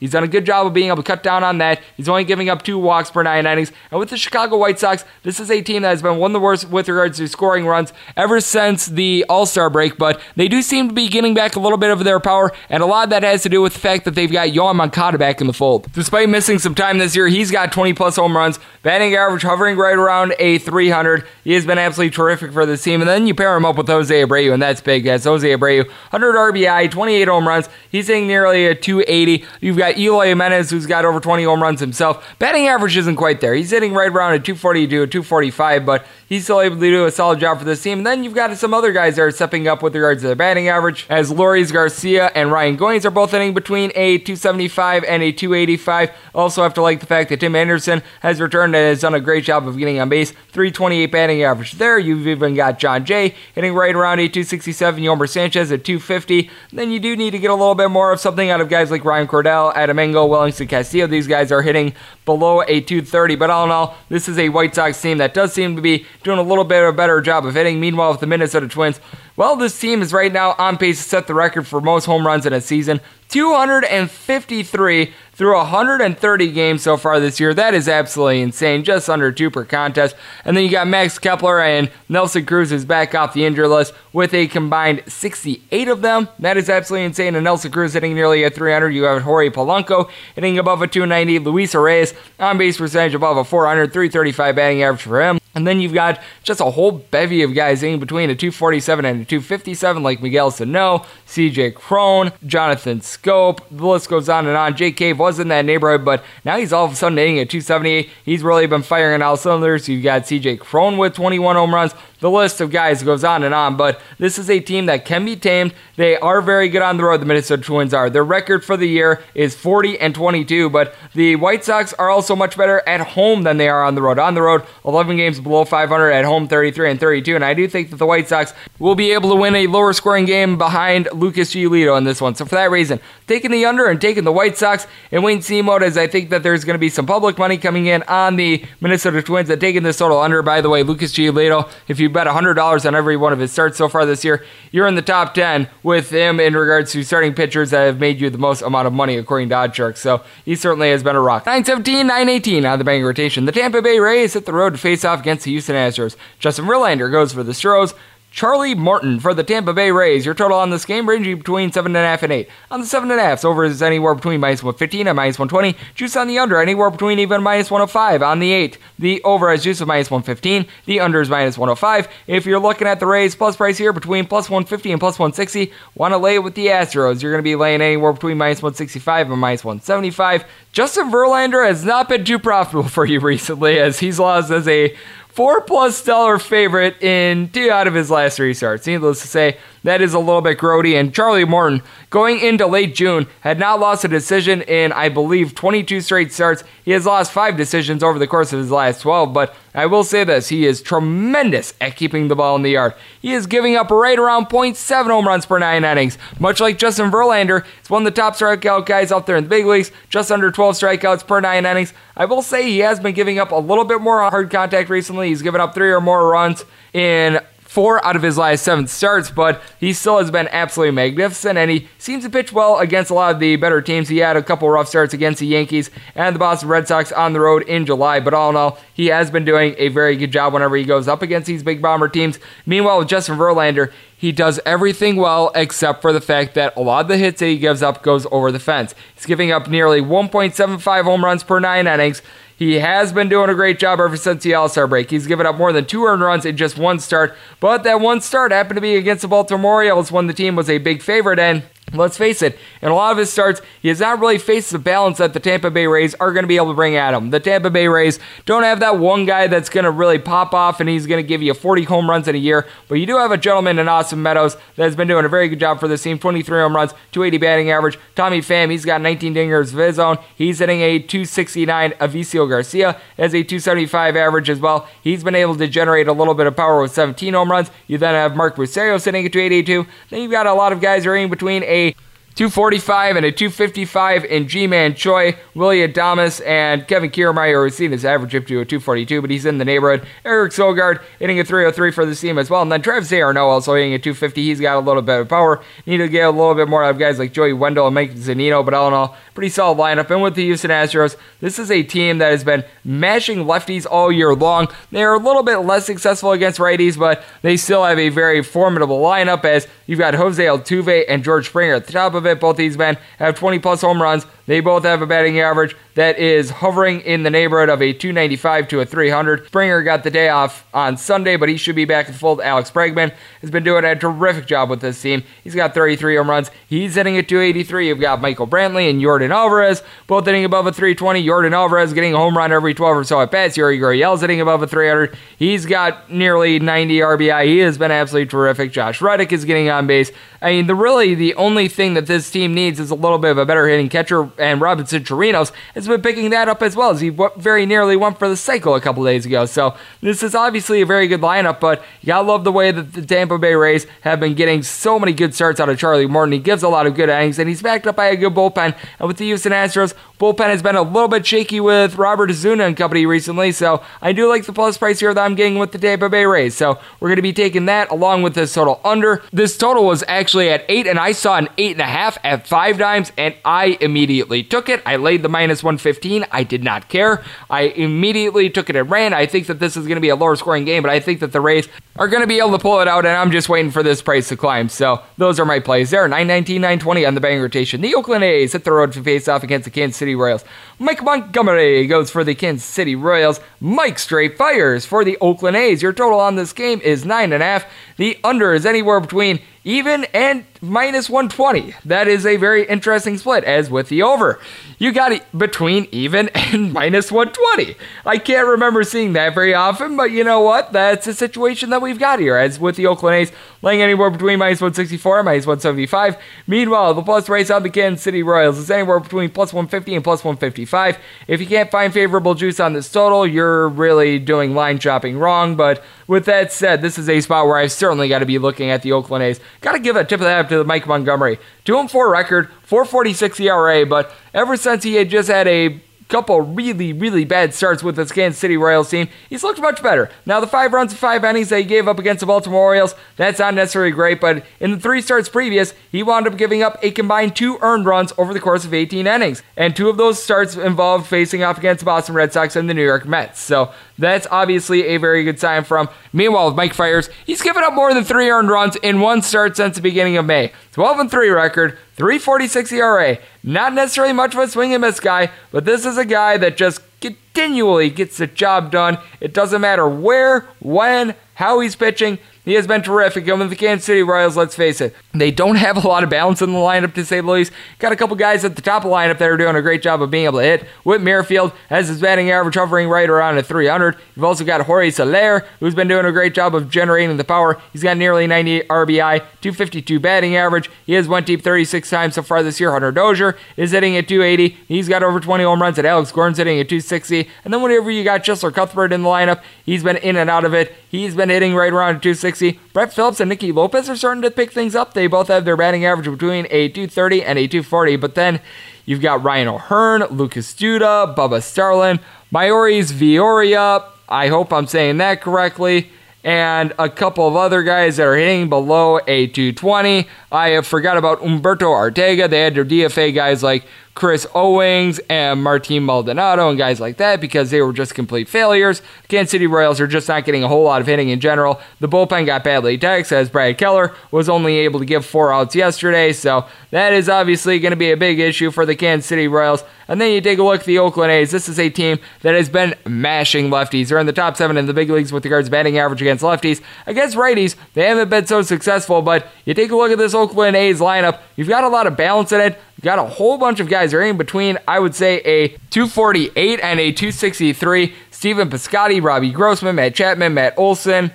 He's done a good job of being able to cut down on that. He's only giving up two walks per nine innings. And with the Chicago White Sox, this is a team that has been one of the worst with regards to scoring runs ever since the All Star break, but they do seem to be getting back a little bit of their power, and a lot of that has to do with the fact that they've got Yoan Moncada back in the fold. Despite missing some time this year, he's got 20 plus home runs, batting average hovering right around a 300. He has been absolutely terrific for this team. And then you pair him up with Jose Abreu, and that's big. As Jose Abreu, 100 RBI, 28 home runs. He's hitting nearly a 280. You've got Eloy Jimenez, who's got over 20 home runs himself. Batting average isn't quite there. He's hitting right around a 240 to a 245, but he's still able to do a solid job for this team. And then you've got some other guys that are stepping up with regards to their batting average, as Lourdes Garcia and Ryan Goins are both hitting between a 275 and a 285. Also have to like the fact that Tim Anderson has returned and has done a great job of getting on base. 328 batting average there. You've even got Jon Jay hitting right around a 267, Yolmer Sanchez at 250. Then you do need to get a little bit more of something out of guys like Ryan Cordell, Adam Engel, Wellington Castillo. These guys are hitting below a 230. But all in all, this is a White Sox team that does seem to be doing a little bit of a better job of hitting. Meanwhile, with the Minnesota Twins, well, this team is right now on pace to set the record for most home runs in a season 253 through 130 games so far this year. That is absolutely insane. Just under two per contest. And then you got Max Kepler and Nelson Cruz is back off the injury list with a combined 68 of them. That is absolutely insane. And Nelson Cruz hitting nearly a 300. You have Jorge Polanco hitting above a 290. Luis Reyes on base percentage above a 400. 335 batting average for him. And then you've got just a whole bevy of guys in between a 247 and a 257, like Miguel Sano, CJ Cron, Jonathan Schoop. The list goes on and on. Jake Cave was in that neighborhood, but now he's all of a sudden hitting at 278. He's really been firing on all cylinders. You've got CJ Cron with 21 home runs. The list of guys goes on and on, but this is a team that can be tamed. They are very good on the road, the Minnesota Twins are. Their record for the year is 40 and 22, but the White Sox are also much better at home than they are on the road. On the road, 11 games below 500, at home 33 and 32, and I do think that the White Sox will be able to win a lower scoring game behind Lucas Giolito in this one. So for that reason, taking the under and taking the White Sox and Wayne mode as I think that there's going to be some public money coming in on the Minnesota Twins and taking this total under. By the way, Lucas Giolito, if you bet $100 on every one of his starts so far this year, you're in the top 10 with him in regards to starting pitchers that have made you the most amount of money according to OddsShark. So he certainly has been a rock. 917, 918 on the bank rotation. The Tampa Bay Rays hit the road to face off against the Houston Astros. Justin Verlander goes for the Stros. Charlie Morton for the Tampa Bay Rays. Your total on this game ranging between 7.5 and 8. On the 7.5, over is anywhere between minus 115 and minus 120. Juice on the under, anywhere between even minus 105. On the 8, the over has juice of minus 115. The under is minus 105. If you're looking at the Rays plus price here between plus 150 and plus 160, want to lay it with the Astros. You're going to be laying anywhere between minus 165 and minus 175. Justin Verlander has not been too profitable for you recently as he's lost as a four plus dollar favorite in two out of his last three starts. Needless to say, that is a little bit grody. And Charlie Morton, going into late June, had not lost a decision in, I believe, 22 straight starts. He has lost five decisions over the course of his last 12, but I will say this he is tremendous at keeping the ball in the yard. He is giving up right around 0.7 home runs per nine innings. Much like Justin Verlander, he's one of the top strikeout guys out there in the big leagues, just under 12 strikeouts per nine innings. I will say he has been giving up a little bit more hard contact recently. He's given up three or more runs in four out of his last seven starts, but he still has been absolutely magnificent, and he seems to pitch well against a lot of the better teams. He had a couple rough starts against the Yankees and the Boston Red Sox on the road in July, but all in all, he has been doing a very good job whenever he goes up against these big bomber teams. Meanwhile, with Justin Verlander, he does everything well except for the fact that a lot of the hits that he gives up goes over the fence. He's giving up nearly 1.75 home runs per nine innings. He has been doing a great job ever since the All Star break. He's given up more than two earned runs in just one start, but that one start happened to be against the Baltimore Orioles when the team was a big favorite, and Let's face it, in a lot of his starts, he has not really faced the balance that the Tampa Bay Rays are going to be able to bring at him. The Tampa Bay Rays don't have that one guy that's going to really pop off and he's going to give you 40 home runs in a year, but you do have a gentleman in Austin Meadows that has been doing a very good job for this team 23 home runs, 280 batting average. Tommy Pham, he's got 19 dingers of his own. He's hitting a 269. Avisail Garcia has a 275 average as well. He's been able to generate a little bit of power with 17 home runs. You then have Mark Bucerio sitting at 282. Then you've got a lot of guys are in between a say 245 and a 255 in Ji-Man Choi, Willy Adames, and Kevin Kiermaier, who's seen his average up to a 242, but he's in the neighborhood. Eric Sogard hitting a 303 for the team as well. And then Travis d'Arnaud also hitting a 250. He's got a little bit of power. Need to get a little bit more out of guys like Joey Wendle and Mike Zunino, but all in all, pretty solid lineup. And with the Houston Astros, this is a team that has been mashing lefties all year long. They're a little bit less successful against righties, but they still have a very formidable lineup as you've got Jose Altuve and George Springer at the top of it Both these men have 20 plus home runs. They both have a batting average that is hovering in the neighborhood of a 295 to a 300. Springer got the day off on Sunday, but he should be back in the fold. Alex Bregman has been doing a terrific job with this team. He's got 33 home runs. He's hitting at 283. You've got Michael Brantley and Yordan Alvarez, both hitting above a 320. Yordan Alvarez getting a home run every 12 or so at bats. Yuli Gurriel's hitting above a 300. He's got nearly 90 RBI. He has been absolutely terrific. Josh Reddick is getting on base. I mean, the really the only thing that this team needs is a little bit of a better hitting catcher, and Robinson Chirinos has been picking that up as well as he very nearly won for the cycle a couple days ago. So this is obviously a very good lineup, but you gotta love the way that the Tampa Bay Rays have been getting so many good starts out of Charlie Morton. He gives a lot of good innings, and he's backed up by a good bullpen. And with the Houston Astros, bullpen has been a little bit shaky with Robert Osuna and company recently, so I do like the plus price here that I'm getting with the Tampa Bay Rays. So we're gonna be taking that along with this total under. This total was actually at eight, and I saw an eight and a half at five dimes, and I immediately took it. I laid the minus 115. I did not care. I immediately took it and ran. I think that this is going to be a lower scoring game, but I think that the Rays are going to be able to pull it out, and I'm just waiting for this price to climb. So those are my plays there. 919, 920 on the bang rotation. The Oakland A's hit the road to face off against the Kansas City Royals. Mike Montgomery goes for the Kansas City Royals. Mike Straight fires for the Oakland A's. Your total on this game is nine and a half. The under is anywhere between even and minus 120. That is a very interesting split, as with the over. You got it between even and minus 120. I can't remember seeing that very often, but you know what? That's a situation that we've got here, as with the Oakland A's laying anywhere between minus 164 and minus 175. Meanwhile, the plus race on the Kansas City Royals is anywhere between plus 150 and plus 155. If you can't find favorable juice on this total, you're really doing line shopping wrong, but with that said, this is a spot where I've certainly got to be looking at the Oakland A's. Got to give a tip of the hat to Mike Montgomery. 2 and 4 record, 446 ERA, but ever since he had just had a couple really, really bad starts with this Kansas City Royals team, he's looked much better. Now, the five runs and five innings that he gave up against the Baltimore Orioles, that's not necessarily great, but in the three starts previous, he wound up giving up a combined two earned runs over the course of 18 innings. And two of those starts involved facing off against the Boston Red Sox and the New York Mets. So that's obviously a very good sign from. Meanwhile, with Mike Fiers, he's given up more than three earned runs in one start since the beginning of May. 12 and 3 record, 346 ERA. Not necessarily much of a swing and miss guy, but this is a guy that just continually gets the job done. It doesn't matter where, when, how he's pitching. He has been terrific. And with the Kansas City Royals, let's face it, they don't have a lot of balance in the lineup to say the least. Got a couple guys at the top of the lineup that are doing a great job of being able to hit. Whit Merrifield has his batting average hovering right around a 300. You've also got Jorge Soler, who's been doing a great job of generating the power. He's got nearly 90 RBI, 252 batting average. He has went deep 36 times so far this year. Hunter Dozier is hitting at 280. He's got over 20 home runs. And Alex Gordon's hitting at 260. And then whenever you got Cheslor Cuthbert in the lineup, he's been in and out of it. He's been hitting right around 260. Brett Phillips and Nicky Lopez are starting to pick things up. They both have their batting average between a 230 and a 240. But then you've got Ryan O'Hearn, Lucas Duda, Bubba Starling, Maurice Vioria. I hope I'm saying that correctly and a couple of other guys that are hitting below a 220. I have forgot about Humberto Arteaga. They had their DFA guys like Chris Owings and Martin Maldonado and guys like that because they were just complete failures. Kansas City Royals are just not getting a whole lot of hitting in general. The bullpen got badly taxed as Brad Keller was only able to give four outs yesterday, so that is obviously going to be a big issue for the Kansas City Royals. And then you take a look at the Oakland A's. This is a team that has been mashing lefties. They're in the top seven in the big leagues with regards to batting average against lefties. Against righties, they haven't been so successful, but you take a look at this Oakland A's lineup, you've got a lot of balance in it. You've got a whole bunch of guys are in between, I would say, a 248 and a 263. Stephen Piscotty, Robbie Grossman, Matt Chapman, Matt Olson,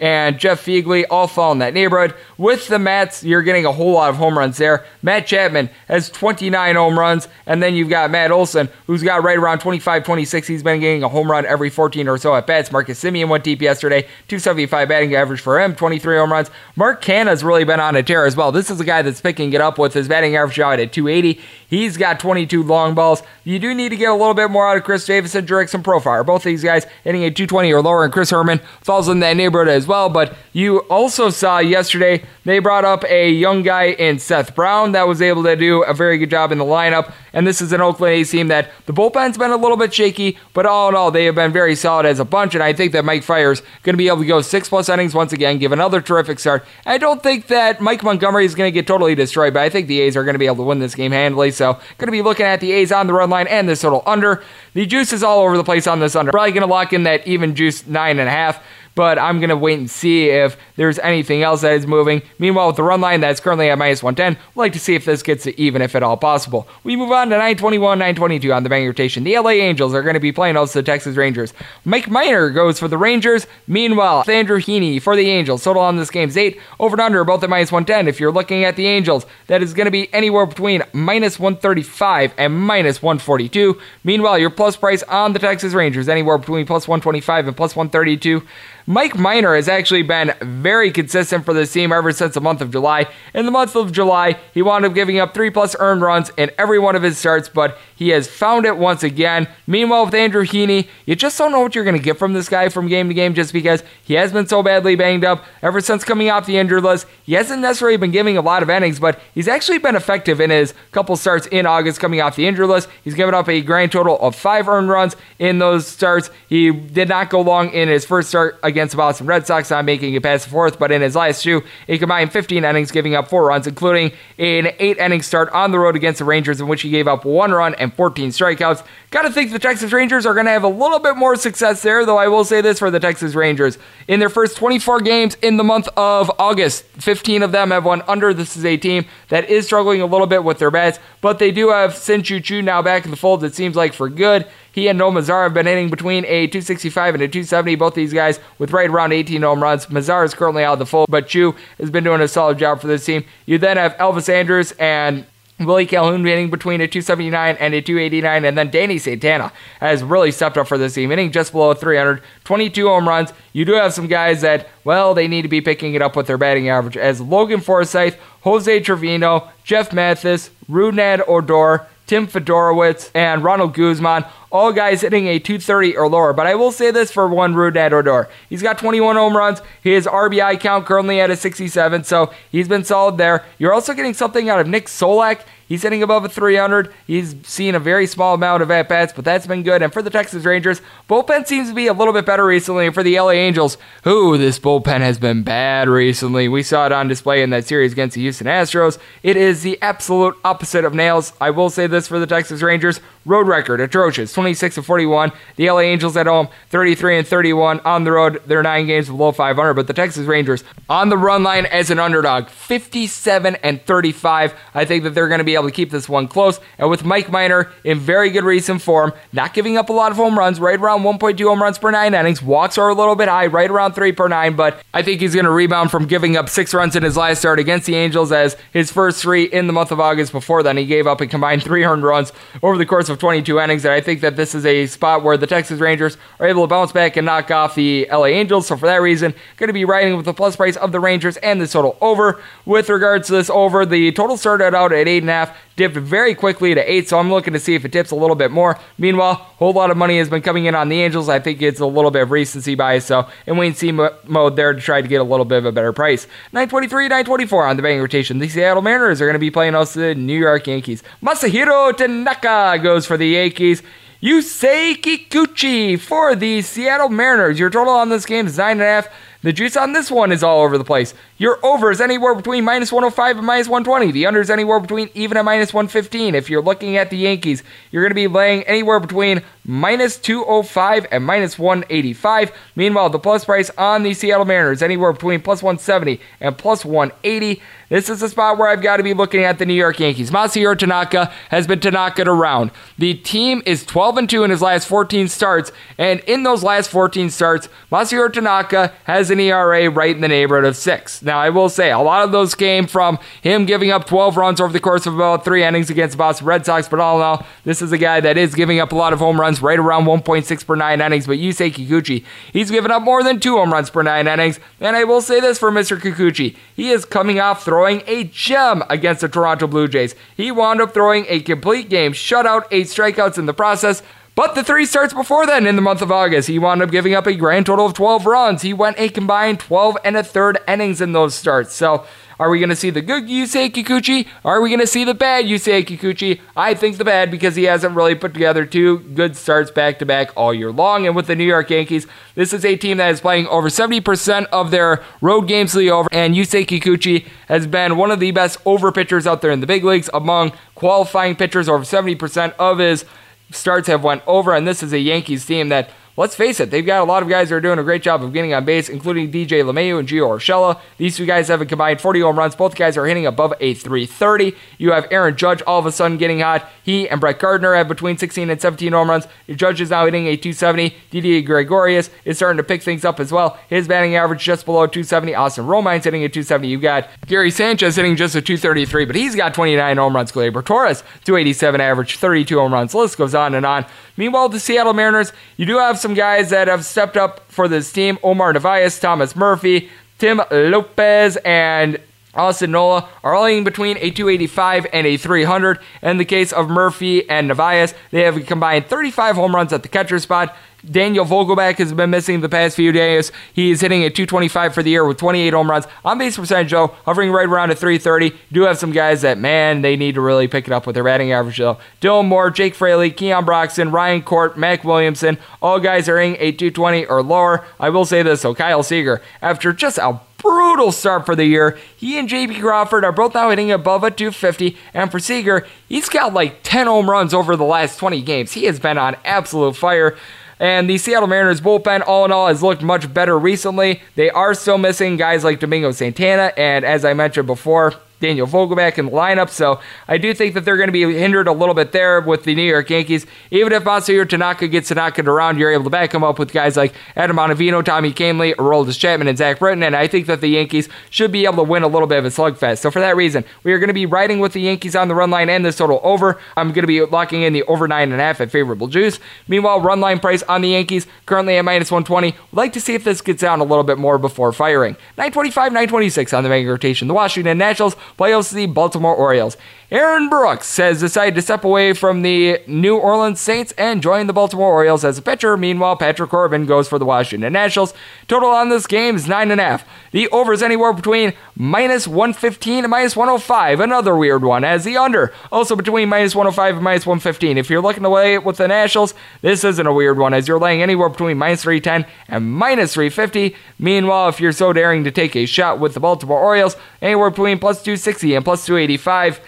and Jeff Phegley all fall in that neighborhood. With the Mets, you're getting a whole lot of home runs there. Matt Chapman has 29 home runs, and then you've got Matt Olson, who's got right around 25, 26. He's been getting a home run every 14 or so at bats. Marcus Semien went deep yesterday, 275 batting average for him, 23 home runs. Mark Canha's really been on a tear as well. This is a guy that's picking it up with his batting average out at 280. He's got 22 long balls. You do need to get a little bit more out of Khris Davis and Jurickson Profar. Both these guys hitting a 220 or lower, and Chris Herrmann falls in that neighborhood as well. But you also saw yesterday they brought up a young guy in Seth Brown that was able to do a very good job in the lineup. And this is an Oakland A's team that the bullpen's been a little bit shaky, but all in all, they have been very solid as a bunch. And I think that Mike Fiers going to be able to go six plus innings once again, give another terrific start. I don't think that Mike Montgomery is going to get totally destroyed, but I think the A's are going to be able to win this game handily. So, going to be looking at the A's on the run line and this total under. The juice is all over the place on this under. Probably going to lock in that even juice nine and a half but I'm going to wait and see if there's anything else that is moving. Meanwhile, with the run line that's currently at minus 110, we'd like to see if this gets to even, if at all possible. We move on to 921, 922 on the bank rotation. The LA Angels are going to be playing also the Texas Rangers. Mike Minor goes for the Rangers. Meanwhile, Andrew Heaney for the Angels. Total on this game is 8. Over and under, both at minus 110. If you're looking at the Angels, that is going to be anywhere between minus 135 and minus 142. Meanwhile, your plus price on the Texas Rangers, anywhere between plus 125 and plus 132. Mike Minor has actually been very consistent for this team ever since the month of July. In the month of July, he wound up giving up three plus earned runs in every one of his starts, but he has found it once again. Meanwhile, with Andrew Heaney, you just don't know what you're going to get from this guy from game to game just because he has been so badly banged up ever since coming off the injured list. He hasn't necessarily been giving a lot of innings, but he's actually been effective in his couple starts in August coming off the injured list. He's given up a grand total of five earned runs in those starts. He did not go long in his first start against against the Boston Red Sox, not making it past the fourth. But in his last two, he combined 15 innings, giving up four runs, including an eight inning start on the road against the Rangers, in which he gave up one run and 14 strikeouts. Got to think the Texas Rangers are to have a little bit more success there, though I will say this for the Texas Rangers. In their first 24 games in the month of August, 15 of them have won under. This is a team that is struggling a little bit with their bats, but they do have Shin-Soo Choo now back in the fold, it seems like, for good. He and Nomar Mazara have been hitting between a 265 and a 270. Both these guys with right around 18 home runs. Mazara is currently out of the fold, but Choo has been doing a solid job for this team. You then have Elvis Andrus and Willie Calhoun hitting between a 279 and a 289, and then Danny Santana has really stepped up for this team, hitting just below 300, 22 home runs. You do have some guys that, well, they need to be picking it up with their batting average, as Logan Forsythe, Jose Trevino, Jeff Mathis, Rougned Odor, Tim Federowicz, and Ronald Guzman. All guys hitting a 230 or lower. But I will say this for one Rougned Odor. He's got 21 home runs. His RBI count currently at a 67, so he's been solid there. You're also getting something out of Nick Solak. He's hitting above a 300. He's seen a very small amount of at bats, but that's been good. And for the Texas Rangers, bullpen seems to be a little bit better recently. And for the LA Angels, who this bullpen has been bad recently. We saw it on display in that series against the Houston Astros. It is the absolute opposite of nails. I will say this for the Texas Rangers road record atrocious 26 of 41 the la angels at home 33 and 31 on the road they're nine games below 500 but the texas rangers on the run line as an underdog 57 and 35 i think that they're going to be able to keep this one close. And with mike Minor in very good recent form not giving up a lot of home runs right around 1.2 home runs per nine innings. Walks are a little bit high right around 3 per nine but i think he's going to rebound from giving up six runs in his last start against the angels as his first three in the month of august. Before then he gave up a combined 300 runs over the course of 22 innings. And I think that this is a spot where the Texas Rangers are able to bounce back and knock off the LA Angels. So for that reason, going to be riding with the plus price of the Rangers and the total over. With regards to this over, the total started out at eight and a half, dipped very quickly to eight. So I'm looking to see if it dips a little bit more. Meanwhile, a whole lot of money has been coming in on the Angels. I think it's a little bit of recency bias. So in and see mode there to try to get a little bit of a better price. 923, 924 on the betting rotation. The Seattle Mariners are going to be playing us the New York Yankees. Masahiro Tanaka goes for the Yankees. Yusei Kikuchi for the Seattle Mariners. Your total on this game is 9.5. The juice on this one is all over the place. Your over is anywhere between minus 105 and minus 120. The under is anywhere between even and minus 115. If you're looking at the Yankees, you're going to be laying anywhere between minus 205 and minus 185. Meanwhile, the plus price on the Seattle Mariners anywhere between plus 170 and plus 180. This is a spot where I've got to be looking at the New York Yankees. Masahiro Tanaka has been Tanaka around. The team is 12 and 2 in his last 14 starts, and in those last 14 starts, Masahiro Tanaka has an ERA right in the neighborhood of six. Now, I will say a lot of those came from him giving up 12 runs over the course of about three innings against the Boston Red Sox, but all in all, this is a guy that is giving up a lot of home runs, right around 1.6 per nine innings. But Yusei Kikuchi, he's given up more than two home runs per nine innings, and I will say this for Mr. Kikuchi, he is coming off throwing a gem against the Toronto Blue Jays. He wound up throwing a complete game, shutout, eight strikeouts in the process. But the three starts before then in the month of August, he wound up giving up a grand total of 12 runs. He went a combined 12 and a third innings in those starts. So are we going to see the good Yusei Kikuchi? Are we going to see the bad Yusei Kikuchi? I think the bad because he hasn't really put together two good starts back to back all year long. And with the New York Yankees, this is a team that is playing over 70% of their road games to the over. And Yusei Kikuchi has been one of the best over pitchers out there in the big leagues among qualifying pitchers. Over 70% of his starts have went over. And this is a Yankees team that let's face it, they've got a lot of guys that are doing a great job of getting on base, including DJ LeMahieu and Gio Urshela. These two guys have a combined 40 home runs. Both guys are hitting above a 330. You have Aaron Judge all of a sudden getting hot. He and Brett Gardner have between 16 and 17 home runs. Judge is now hitting a 270. Didi Gregorius is starting to pick things up as well. His batting average just below 270. Austin Romine's hitting a 270. You've got Gary Sanchez hitting just a 233, but he's got 29 home runs. Gleyber Torres, 287 average, 32 home runs. The list goes on and on. Meanwhile, the Seattle Mariners, you do have some guys that have stepped up for this team. Omar Narvaez, Thomas Murphy, Tim Lopes, and Austin Nola are all in between a 285 and a 300. In the case of Murphy and Narvaez, they have combined 35 home runs at the catcher spot. Daniel Vogelbach has been missing the past few days. He is hitting a 225 for the year with 28 home runs. On base percentage, though, hovering right around a 330. Do have some guys that, man, they need to really pick it up with their batting average, though. Dylan Moore, Jake Fraley, Keon Broxton, Ryan Court, Mac Williamson, all guys are hitting a 220 or lower. I will say this, so Kyle Seager, after just a brutal start for the year. He and JP Crawford are both now hitting above a 250. And for Seager, he's got like 10 home runs over the last 20 games. He has been on absolute fire. And the Seattle Mariners bullpen, all in all, has looked much better recently. They are still missing guys like Domingo Santana, and as I mentioned before, Daniel Vogelbach in the lineup. So I do think that they're going to be hindered a little bit there with the New York Yankees. Even if Masahiro Tanaka gets it around, you're able to back him up with guys like Adam Ottavino, Tommy Kahnle, Aroldis Chapman, and Zach Britton. And I think that the Yankees should be able to win a little bit of a slugfest. So for that reason, we are going to be riding with the Yankees on the run line and this total over. I'm going to be locking in the over 9.5 at favorable juice. Meanwhile, run line price on the Yankees currently at minus 120. Would like to see if this gets down a little bit more before firing. 925, 926 on the mega rotation. The Washington Nationals play host the Baltimore Orioles. Aaron Brooks has decided to step away from the New Orleans Saints and join the Baltimore Orioles as a pitcher. Meanwhile, Patrick Corbin goes for the Washington Nationals. Total on this game is 9.5. The over is anywhere between minus 115 and minus 105. Another weird one, as the under also between minus 105 and minus 115. If you're looking it with the Nationals, this isn't a weird one, as you're laying anywhere between minus 310 and minus 350. Meanwhile, if you're so daring to take a shot with the Baltimore Orioles, anywhere between plus 260 and plus 285.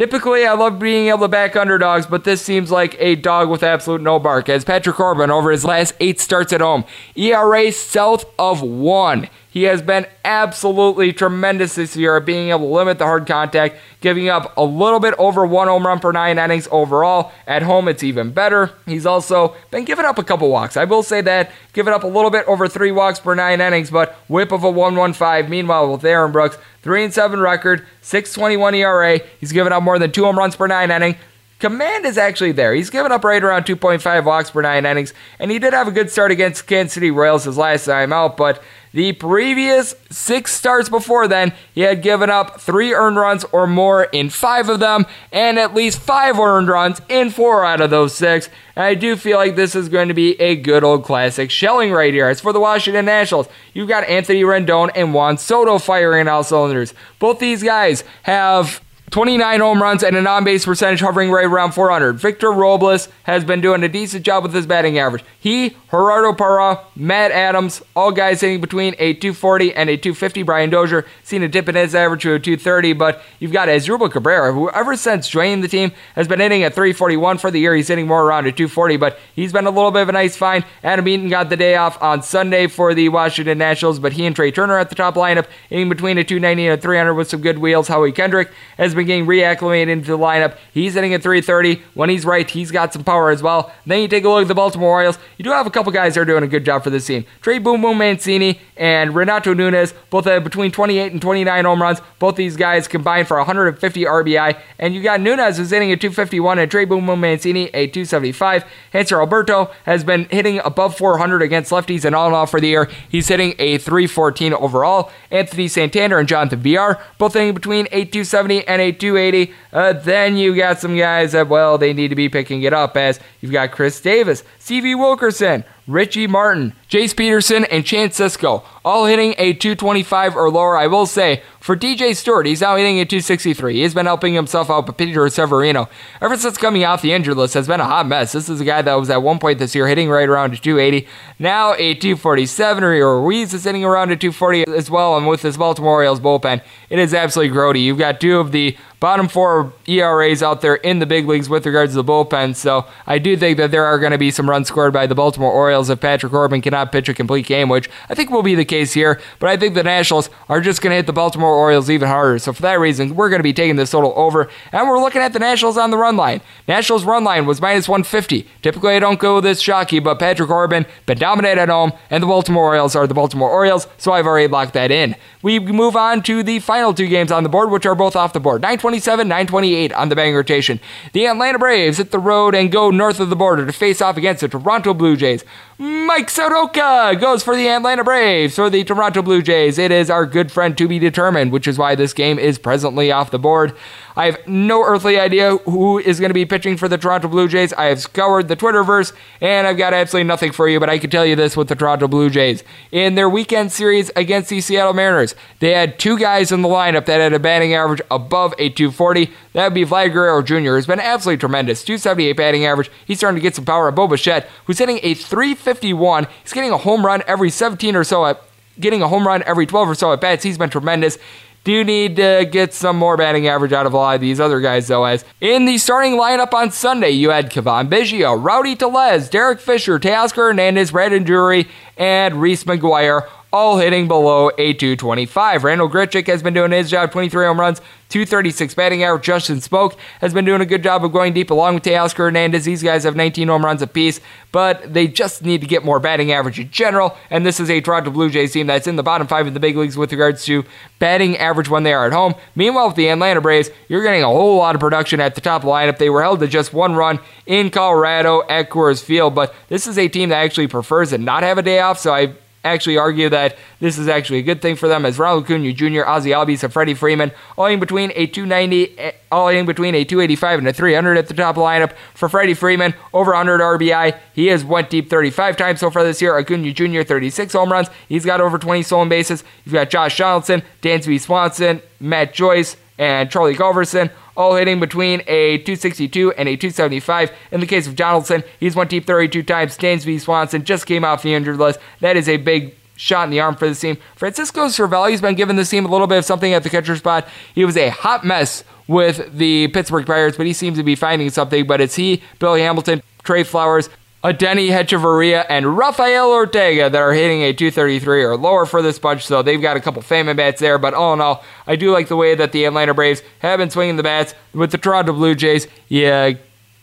Typically, I love being able to back underdogs, but this seems like a dog with absolute no bark. As Patrick Corbin, over his last eight starts at home, ERA south of one. He has been absolutely tremendous this year at being able to limit the hard contact, giving up a little bit over one home run per nine innings overall. At home, it's even better. He's also been giving up a couple walks. I will say that, giving up a little bit over three walks per nine innings, but whip of a 115. Meanwhile, with Aaron Brooks, 3 and 7 record, 621 ERA. He's given up more than two home runs per nine inning. Command is actually there. He's given up right around 2.5 walks per nine innings, and he did have a good start against Kansas City Royals his last time out, but the previous six starts before then, he had given up three earned runs or more in five of them, and at least five earned runs in four out of those six. And I do feel like this is going to be a good old classic shelling right here. As for the Washington Nationals, you've got Anthony Rendon and Juan Soto firing all cylinders. Both these guys have 29 home runs and an on base percentage hovering right around 400. Victor Robles has been doing a decent job with his batting average. He, Gerardo Parra, Matt Adams, all guys hitting between a 240 and a 250. Brian Dozier seen a dip in his average to a 230, but you've got Asdrubal Cabrera, who ever since joining the team has been hitting at 341 for the year. He's hitting more around a 240, but he's been a little bit of a nice find. Adam Eaton got the day off on Sunday for the Washington Nationals, but he and Trea Turner at the top lineup, hitting between a 290 and a 300 with some good wheels. Howie Kendrick has been getting reacclimated into the lineup. He's hitting at 330. When he's right, he's got some power as well. Then you take a look at the Baltimore Orioles. You do have a couple guys that are doing a good job for this team. Trey Boom Boom Mancini and Renato Nunez both have between 28 and 29 home runs. Both these guys combined for 150 RBI. And you got Nunez who's hitting at 251 and Trey Boom Boom Mancini a 275. Hanser Alberto has been hitting above 400 against lefties and all in all for the year. He's hitting a 314 overall. Anthony Santander and Jonathan Villar both hitting between a 270 and a 280. Uh, then you got some guys that, well, they need to be picking it up as you've got Chris Davis, Stevie Wilkerson, Richie Martin, Jace Peterson, and Chance Sisco, all hitting a 225 or lower. I will say, for DJ Stewart, he's now hitting a 263. He's been helping himself out, but Peter Severino, ever since coming off the injured list, has been a hot mess. This is a guy that was at one point this year hitting right around a 280. Now a 247. Or Ruiz is hitting around a 240 as well. And with this Baltimore Orioles bullpen, it is absolutely grody. You've got two of the bottom four ERAs out there in the big leagues with regards to the bullpen. So I do think that there are going to be some runs scored by the Baltimore Orioles if Patrick Corbin cannot pitch a complete game, which I think will be the case here. But I think the Nationals are just going to hit the Baltimore Orioles even harder. So for that reason, we're going to be taking this total over. And we're looking at the Nationals on the run line. Nationals run line was minus 150. Typically, I don't go this shocky, but Patrick Corbin been dominant at home, and the Baltimore Orioles are the Baltimore Orioles, so I've already locked that in. We move on to the final two games on the board, which are both off the board. 927, 928 on the betting rotation. The Atlanta Braves hit the road and go north of the border to face off against the Toronto Blue Jays. Mike Soroka goes for the Atlanta Braves. For the Toronto Blue Jays, it is our good friend to be determined, which is why this game is presently off the board. I have no earthly idea who is going to be pitching for the Toronto Blue Jays. I have scoured the Twitterverse and I've got absolutely nothing for you, but I can tell you this with the Toronto Blue Jays. In their weekend series against the Seattle Mariners, they had two guys in the lineup that had a batting average above a 240. That would be Vlad Guerrero Jr., who's been absolutely tremendous. 278 batting average. He's starting to get some power. Bo Bichette, who's hitting a 351. He's getting a home run every 17 or so at getting a home run every 12 or so at bats. He's been tremendous. Do need to get some more batting average out of a lot of these other guys, though. As in the starting lineup on Sunday, you had Cavan Biggio, Rowdy Tellez, Derek Fisher, Teoscar Hernandez, Brandon Drury, and Reese McGuire all hitting below a 225. Randall Grichuk has been doing his job, 23 home runs, 236 batting average. Justin Smoak has been doing a good job of going deep along with Teoscar Hernandez. These guys have 19 home runs apiece, but they just need to get more batting average in general. And this is a Toronto Blue Jays team that's in the bottom five in the big leagues with regards to batting average when they are at home. Meanwhile, with the Atlanta Braves, you're getting a whole lot of production at the top lineup. They were held to just one run in Colorado at Coors Field, but this is a team that actually prefers to not have a day off, so I actually argue that this is actually a good thing for them as Ronald Acuna Jr., Ozzie Albies, and Freddie Freeman, all in between a 290, eh, all in between a 285 and a 300 at the top lineup. For Freddie Freeman, over 100 RBI. He has went deep 35 times so far this year. Acuna Jr., 36 home runs. He's got over 20 stolen bases. You've got Josh Donaldson, Dansby Swanson, Matt Joyce, and Charlie Culberson, all hitting between a 262 and a 275. In the case of Donaldson, he's went deep 32 times. Dansby Swanson just came off the injured list. That is a big shot in the arm for the team. Francisco Cervelli's been giving this team a little bit of something at the catcher spot. He was a hot mess with the Pittsburgh Pirates, but he seems to be finding something. But it's he, Billy Hamilton, Trey Flowers, Adeiny Hechavarria, and Rafael Ortega that are hitting a 233 or lower for this bunch, so they've got a couple fame bats there. But all in all, I do like the way that the Atlanta Braves have been swinging the bats with the Toronto Blue Jays. Yeah,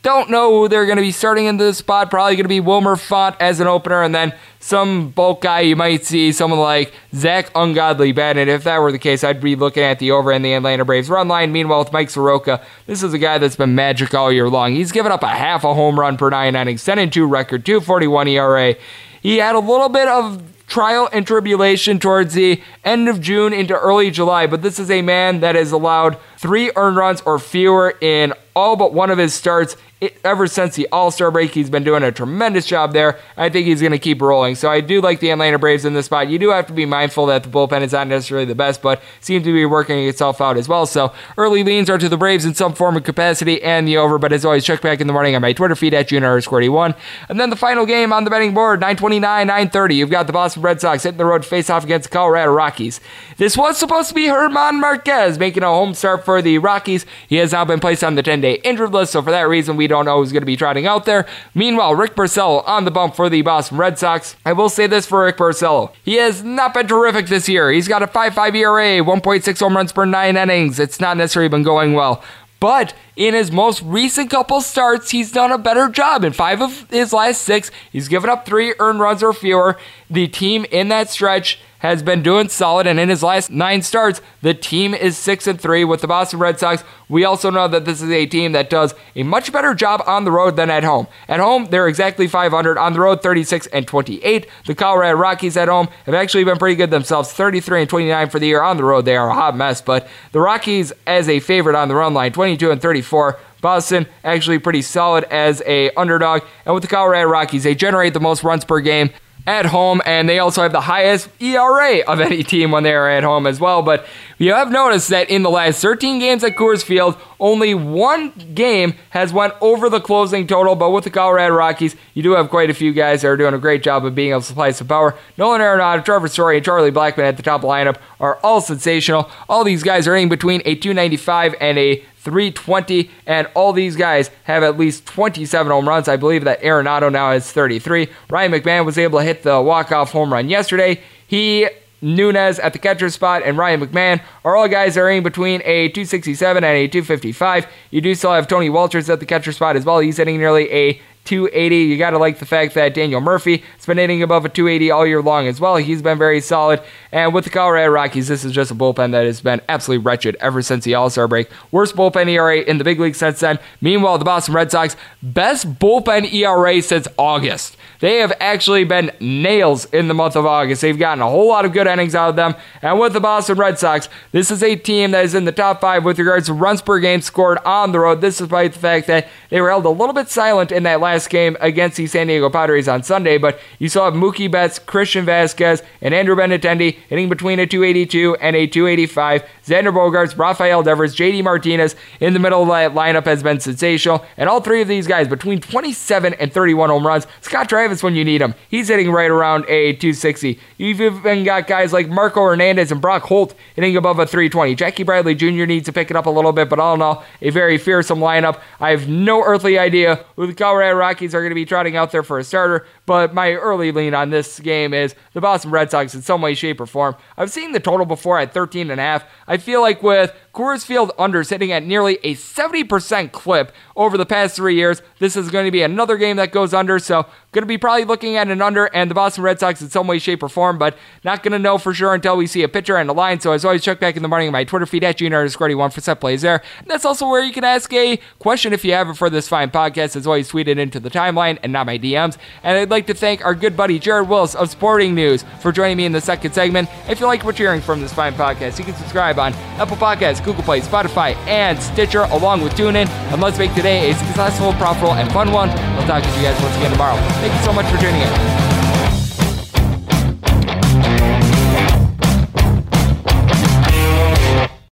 don't know who they're going to be starting in this spot. Probably going to be Wilmer Font as an opener, and then some bulk guy you might see, someone like Zach Ungodly bad. And if that were the case, I'd be looking at the over in the Atlanta Braves run line. Meanwhile, with Mike Soroka, this is a guy that's been magic all year long. He's given up a half a home run per nine innings, 10 and 2 record, 241 ERA. He had a little bit of trial and tribulation towards the end of June into early July, but this is a man that has allowed three earned runs or fewer in all but one of his starts ever since the All Star break, he's been doing a tremendous job there. I think he's going to keep rolling. So I do like the Atlanta Braves in this spot. You do have to be mindful that the bullpen is not necessarily the best, but seems to be working itself out as well. So early leans are to the Braves in some form of capacity and the over. But as always, check back in the morning on my Twitter feed at underscore one. And then the final game on the betting board, 929, 930. You've got the Boston Red Sox hitting the road face off against the Colorado Rockies. This was supposed to be German Marquez making a home start for the Rockies. He has now been placed on the 10 day injured list. So for that reason, we don't know who's going to be trotting out there. Meanwhile, Rick Porcello on the bump for the Boston Red Sox. I will say this for Rick Porcello. He has not been terrific this year. He's got a 5.5 ERA, 1.6 home runs per nine innings. It's not necessarily been going well. But in his most recent couple starts, he's done a better job. In five of his last six, he's given up three earned runs or fewer. The team in that stretch has been doing solid, and in his last nine starts, the team is six and three with the Boston Red Sox. We also know that this is a team that does a much better job on the road than at home. At home, they're exactly 500. On the road, 36 and 28. The Colorado Rockies at home have actually been pretty good themselves, 33 and 29 for the year. On the road, they are a hot mess, but the Rockies as a favorite on the run line, 22 and 34. Boston actually pretty solid as a underdog, and with the Colorado Rockies, they generate the most runs per game at home, and they also have the highest ERA of any team when they are at home as well. But you have noticed that in the last 13 games at Coors Field, only one game has went over the closing total. But with the Colorado Rockies, you do have quite a few guys that are doing a great job of being able to supply some power. Nolan Arenado, Trevor Story, and Charlie Blackmon at the top lineup are all sensational. All these guys are in between a 295 and a 320, and all these guys have at least 27 home runs. I believe that Arenado now has 33. Ryan McMahon was able to hit the walk-off home run yesterday. He Nunez at the catcher spot and Ryan McMahon are all guys that are in between a 267 and a 255. You do still have Tony Wolters at the catcher spot as well. He's hitting nearly a 280. You got to like the fact that Daniel Murphy has been hitting above a 280 all year long as well. He's been very solid. And with the Colorado Rockies, this is just a bullpen that has been absolutely wretched ever since the All Star break. Worst bullpen ERA in the big league since then. Meanwhile, the Boston Red Sox, best bullpen ERA since August. They have actually been nails in the month of August. They've gotten a whole lot of good innings out of them. And with the Boston Red Sox, this is a team that is in the top five with regards to runs per game scored on the road. This despite the fact that they were held a little bit silent in that last game against the San Diego Padres on Sunday. But you saw Mookie Betts, Christian Vazquez, and Andrew Benintendi hitting between a 282 and a 285. Xander Bogaerts, Rafael Devers, JD Martinez in the middle of that lineup has been sensational. And all three of these guys between 27 and 31 home runs. Scott Travis when you need him. He's hitting right around a 260. You've even got guys like Marco Hernandez and Brock Holt hitting above a 320. Jackie Bradley Jr. needs to pick it up a little bit, but all in all, a very fearsome lineup. I have no earthly idea who the Colorado Rockies are going to be trotting out there for a starter, but my early lean on this game is the Boston Red Sox in some way, shape, or form. I've seen the total before at 13 and a half. I feel like with Coors Field under sitting at nearly a 70% clip over the past three years. This is going to be another game that goes under, so going to be probably looking at an under and the Boston Red Sox in some way, shape, or form, but not going to know for sure until we see a pitcher and a line. So as always, check back in the morning my Twitter feed at junior underscore one for set plays there. And that's also where you can ask a question if you have it for this fine podcast. As always, tweet it into the timeline and not my DMs. And I'd like to thank our good buddy Jared Wyllys of Sporting News for joining me in the second segment. If you like what you're hearing from this fine podcast, you can subscribe on Apple Podcasts, Google Play, Spotify, and Stitcher, along with TuneIn. And let's make today a successful, profitable, and fun one. We'll talk to you guys once again tomorrow. Thank you so much for tuning in.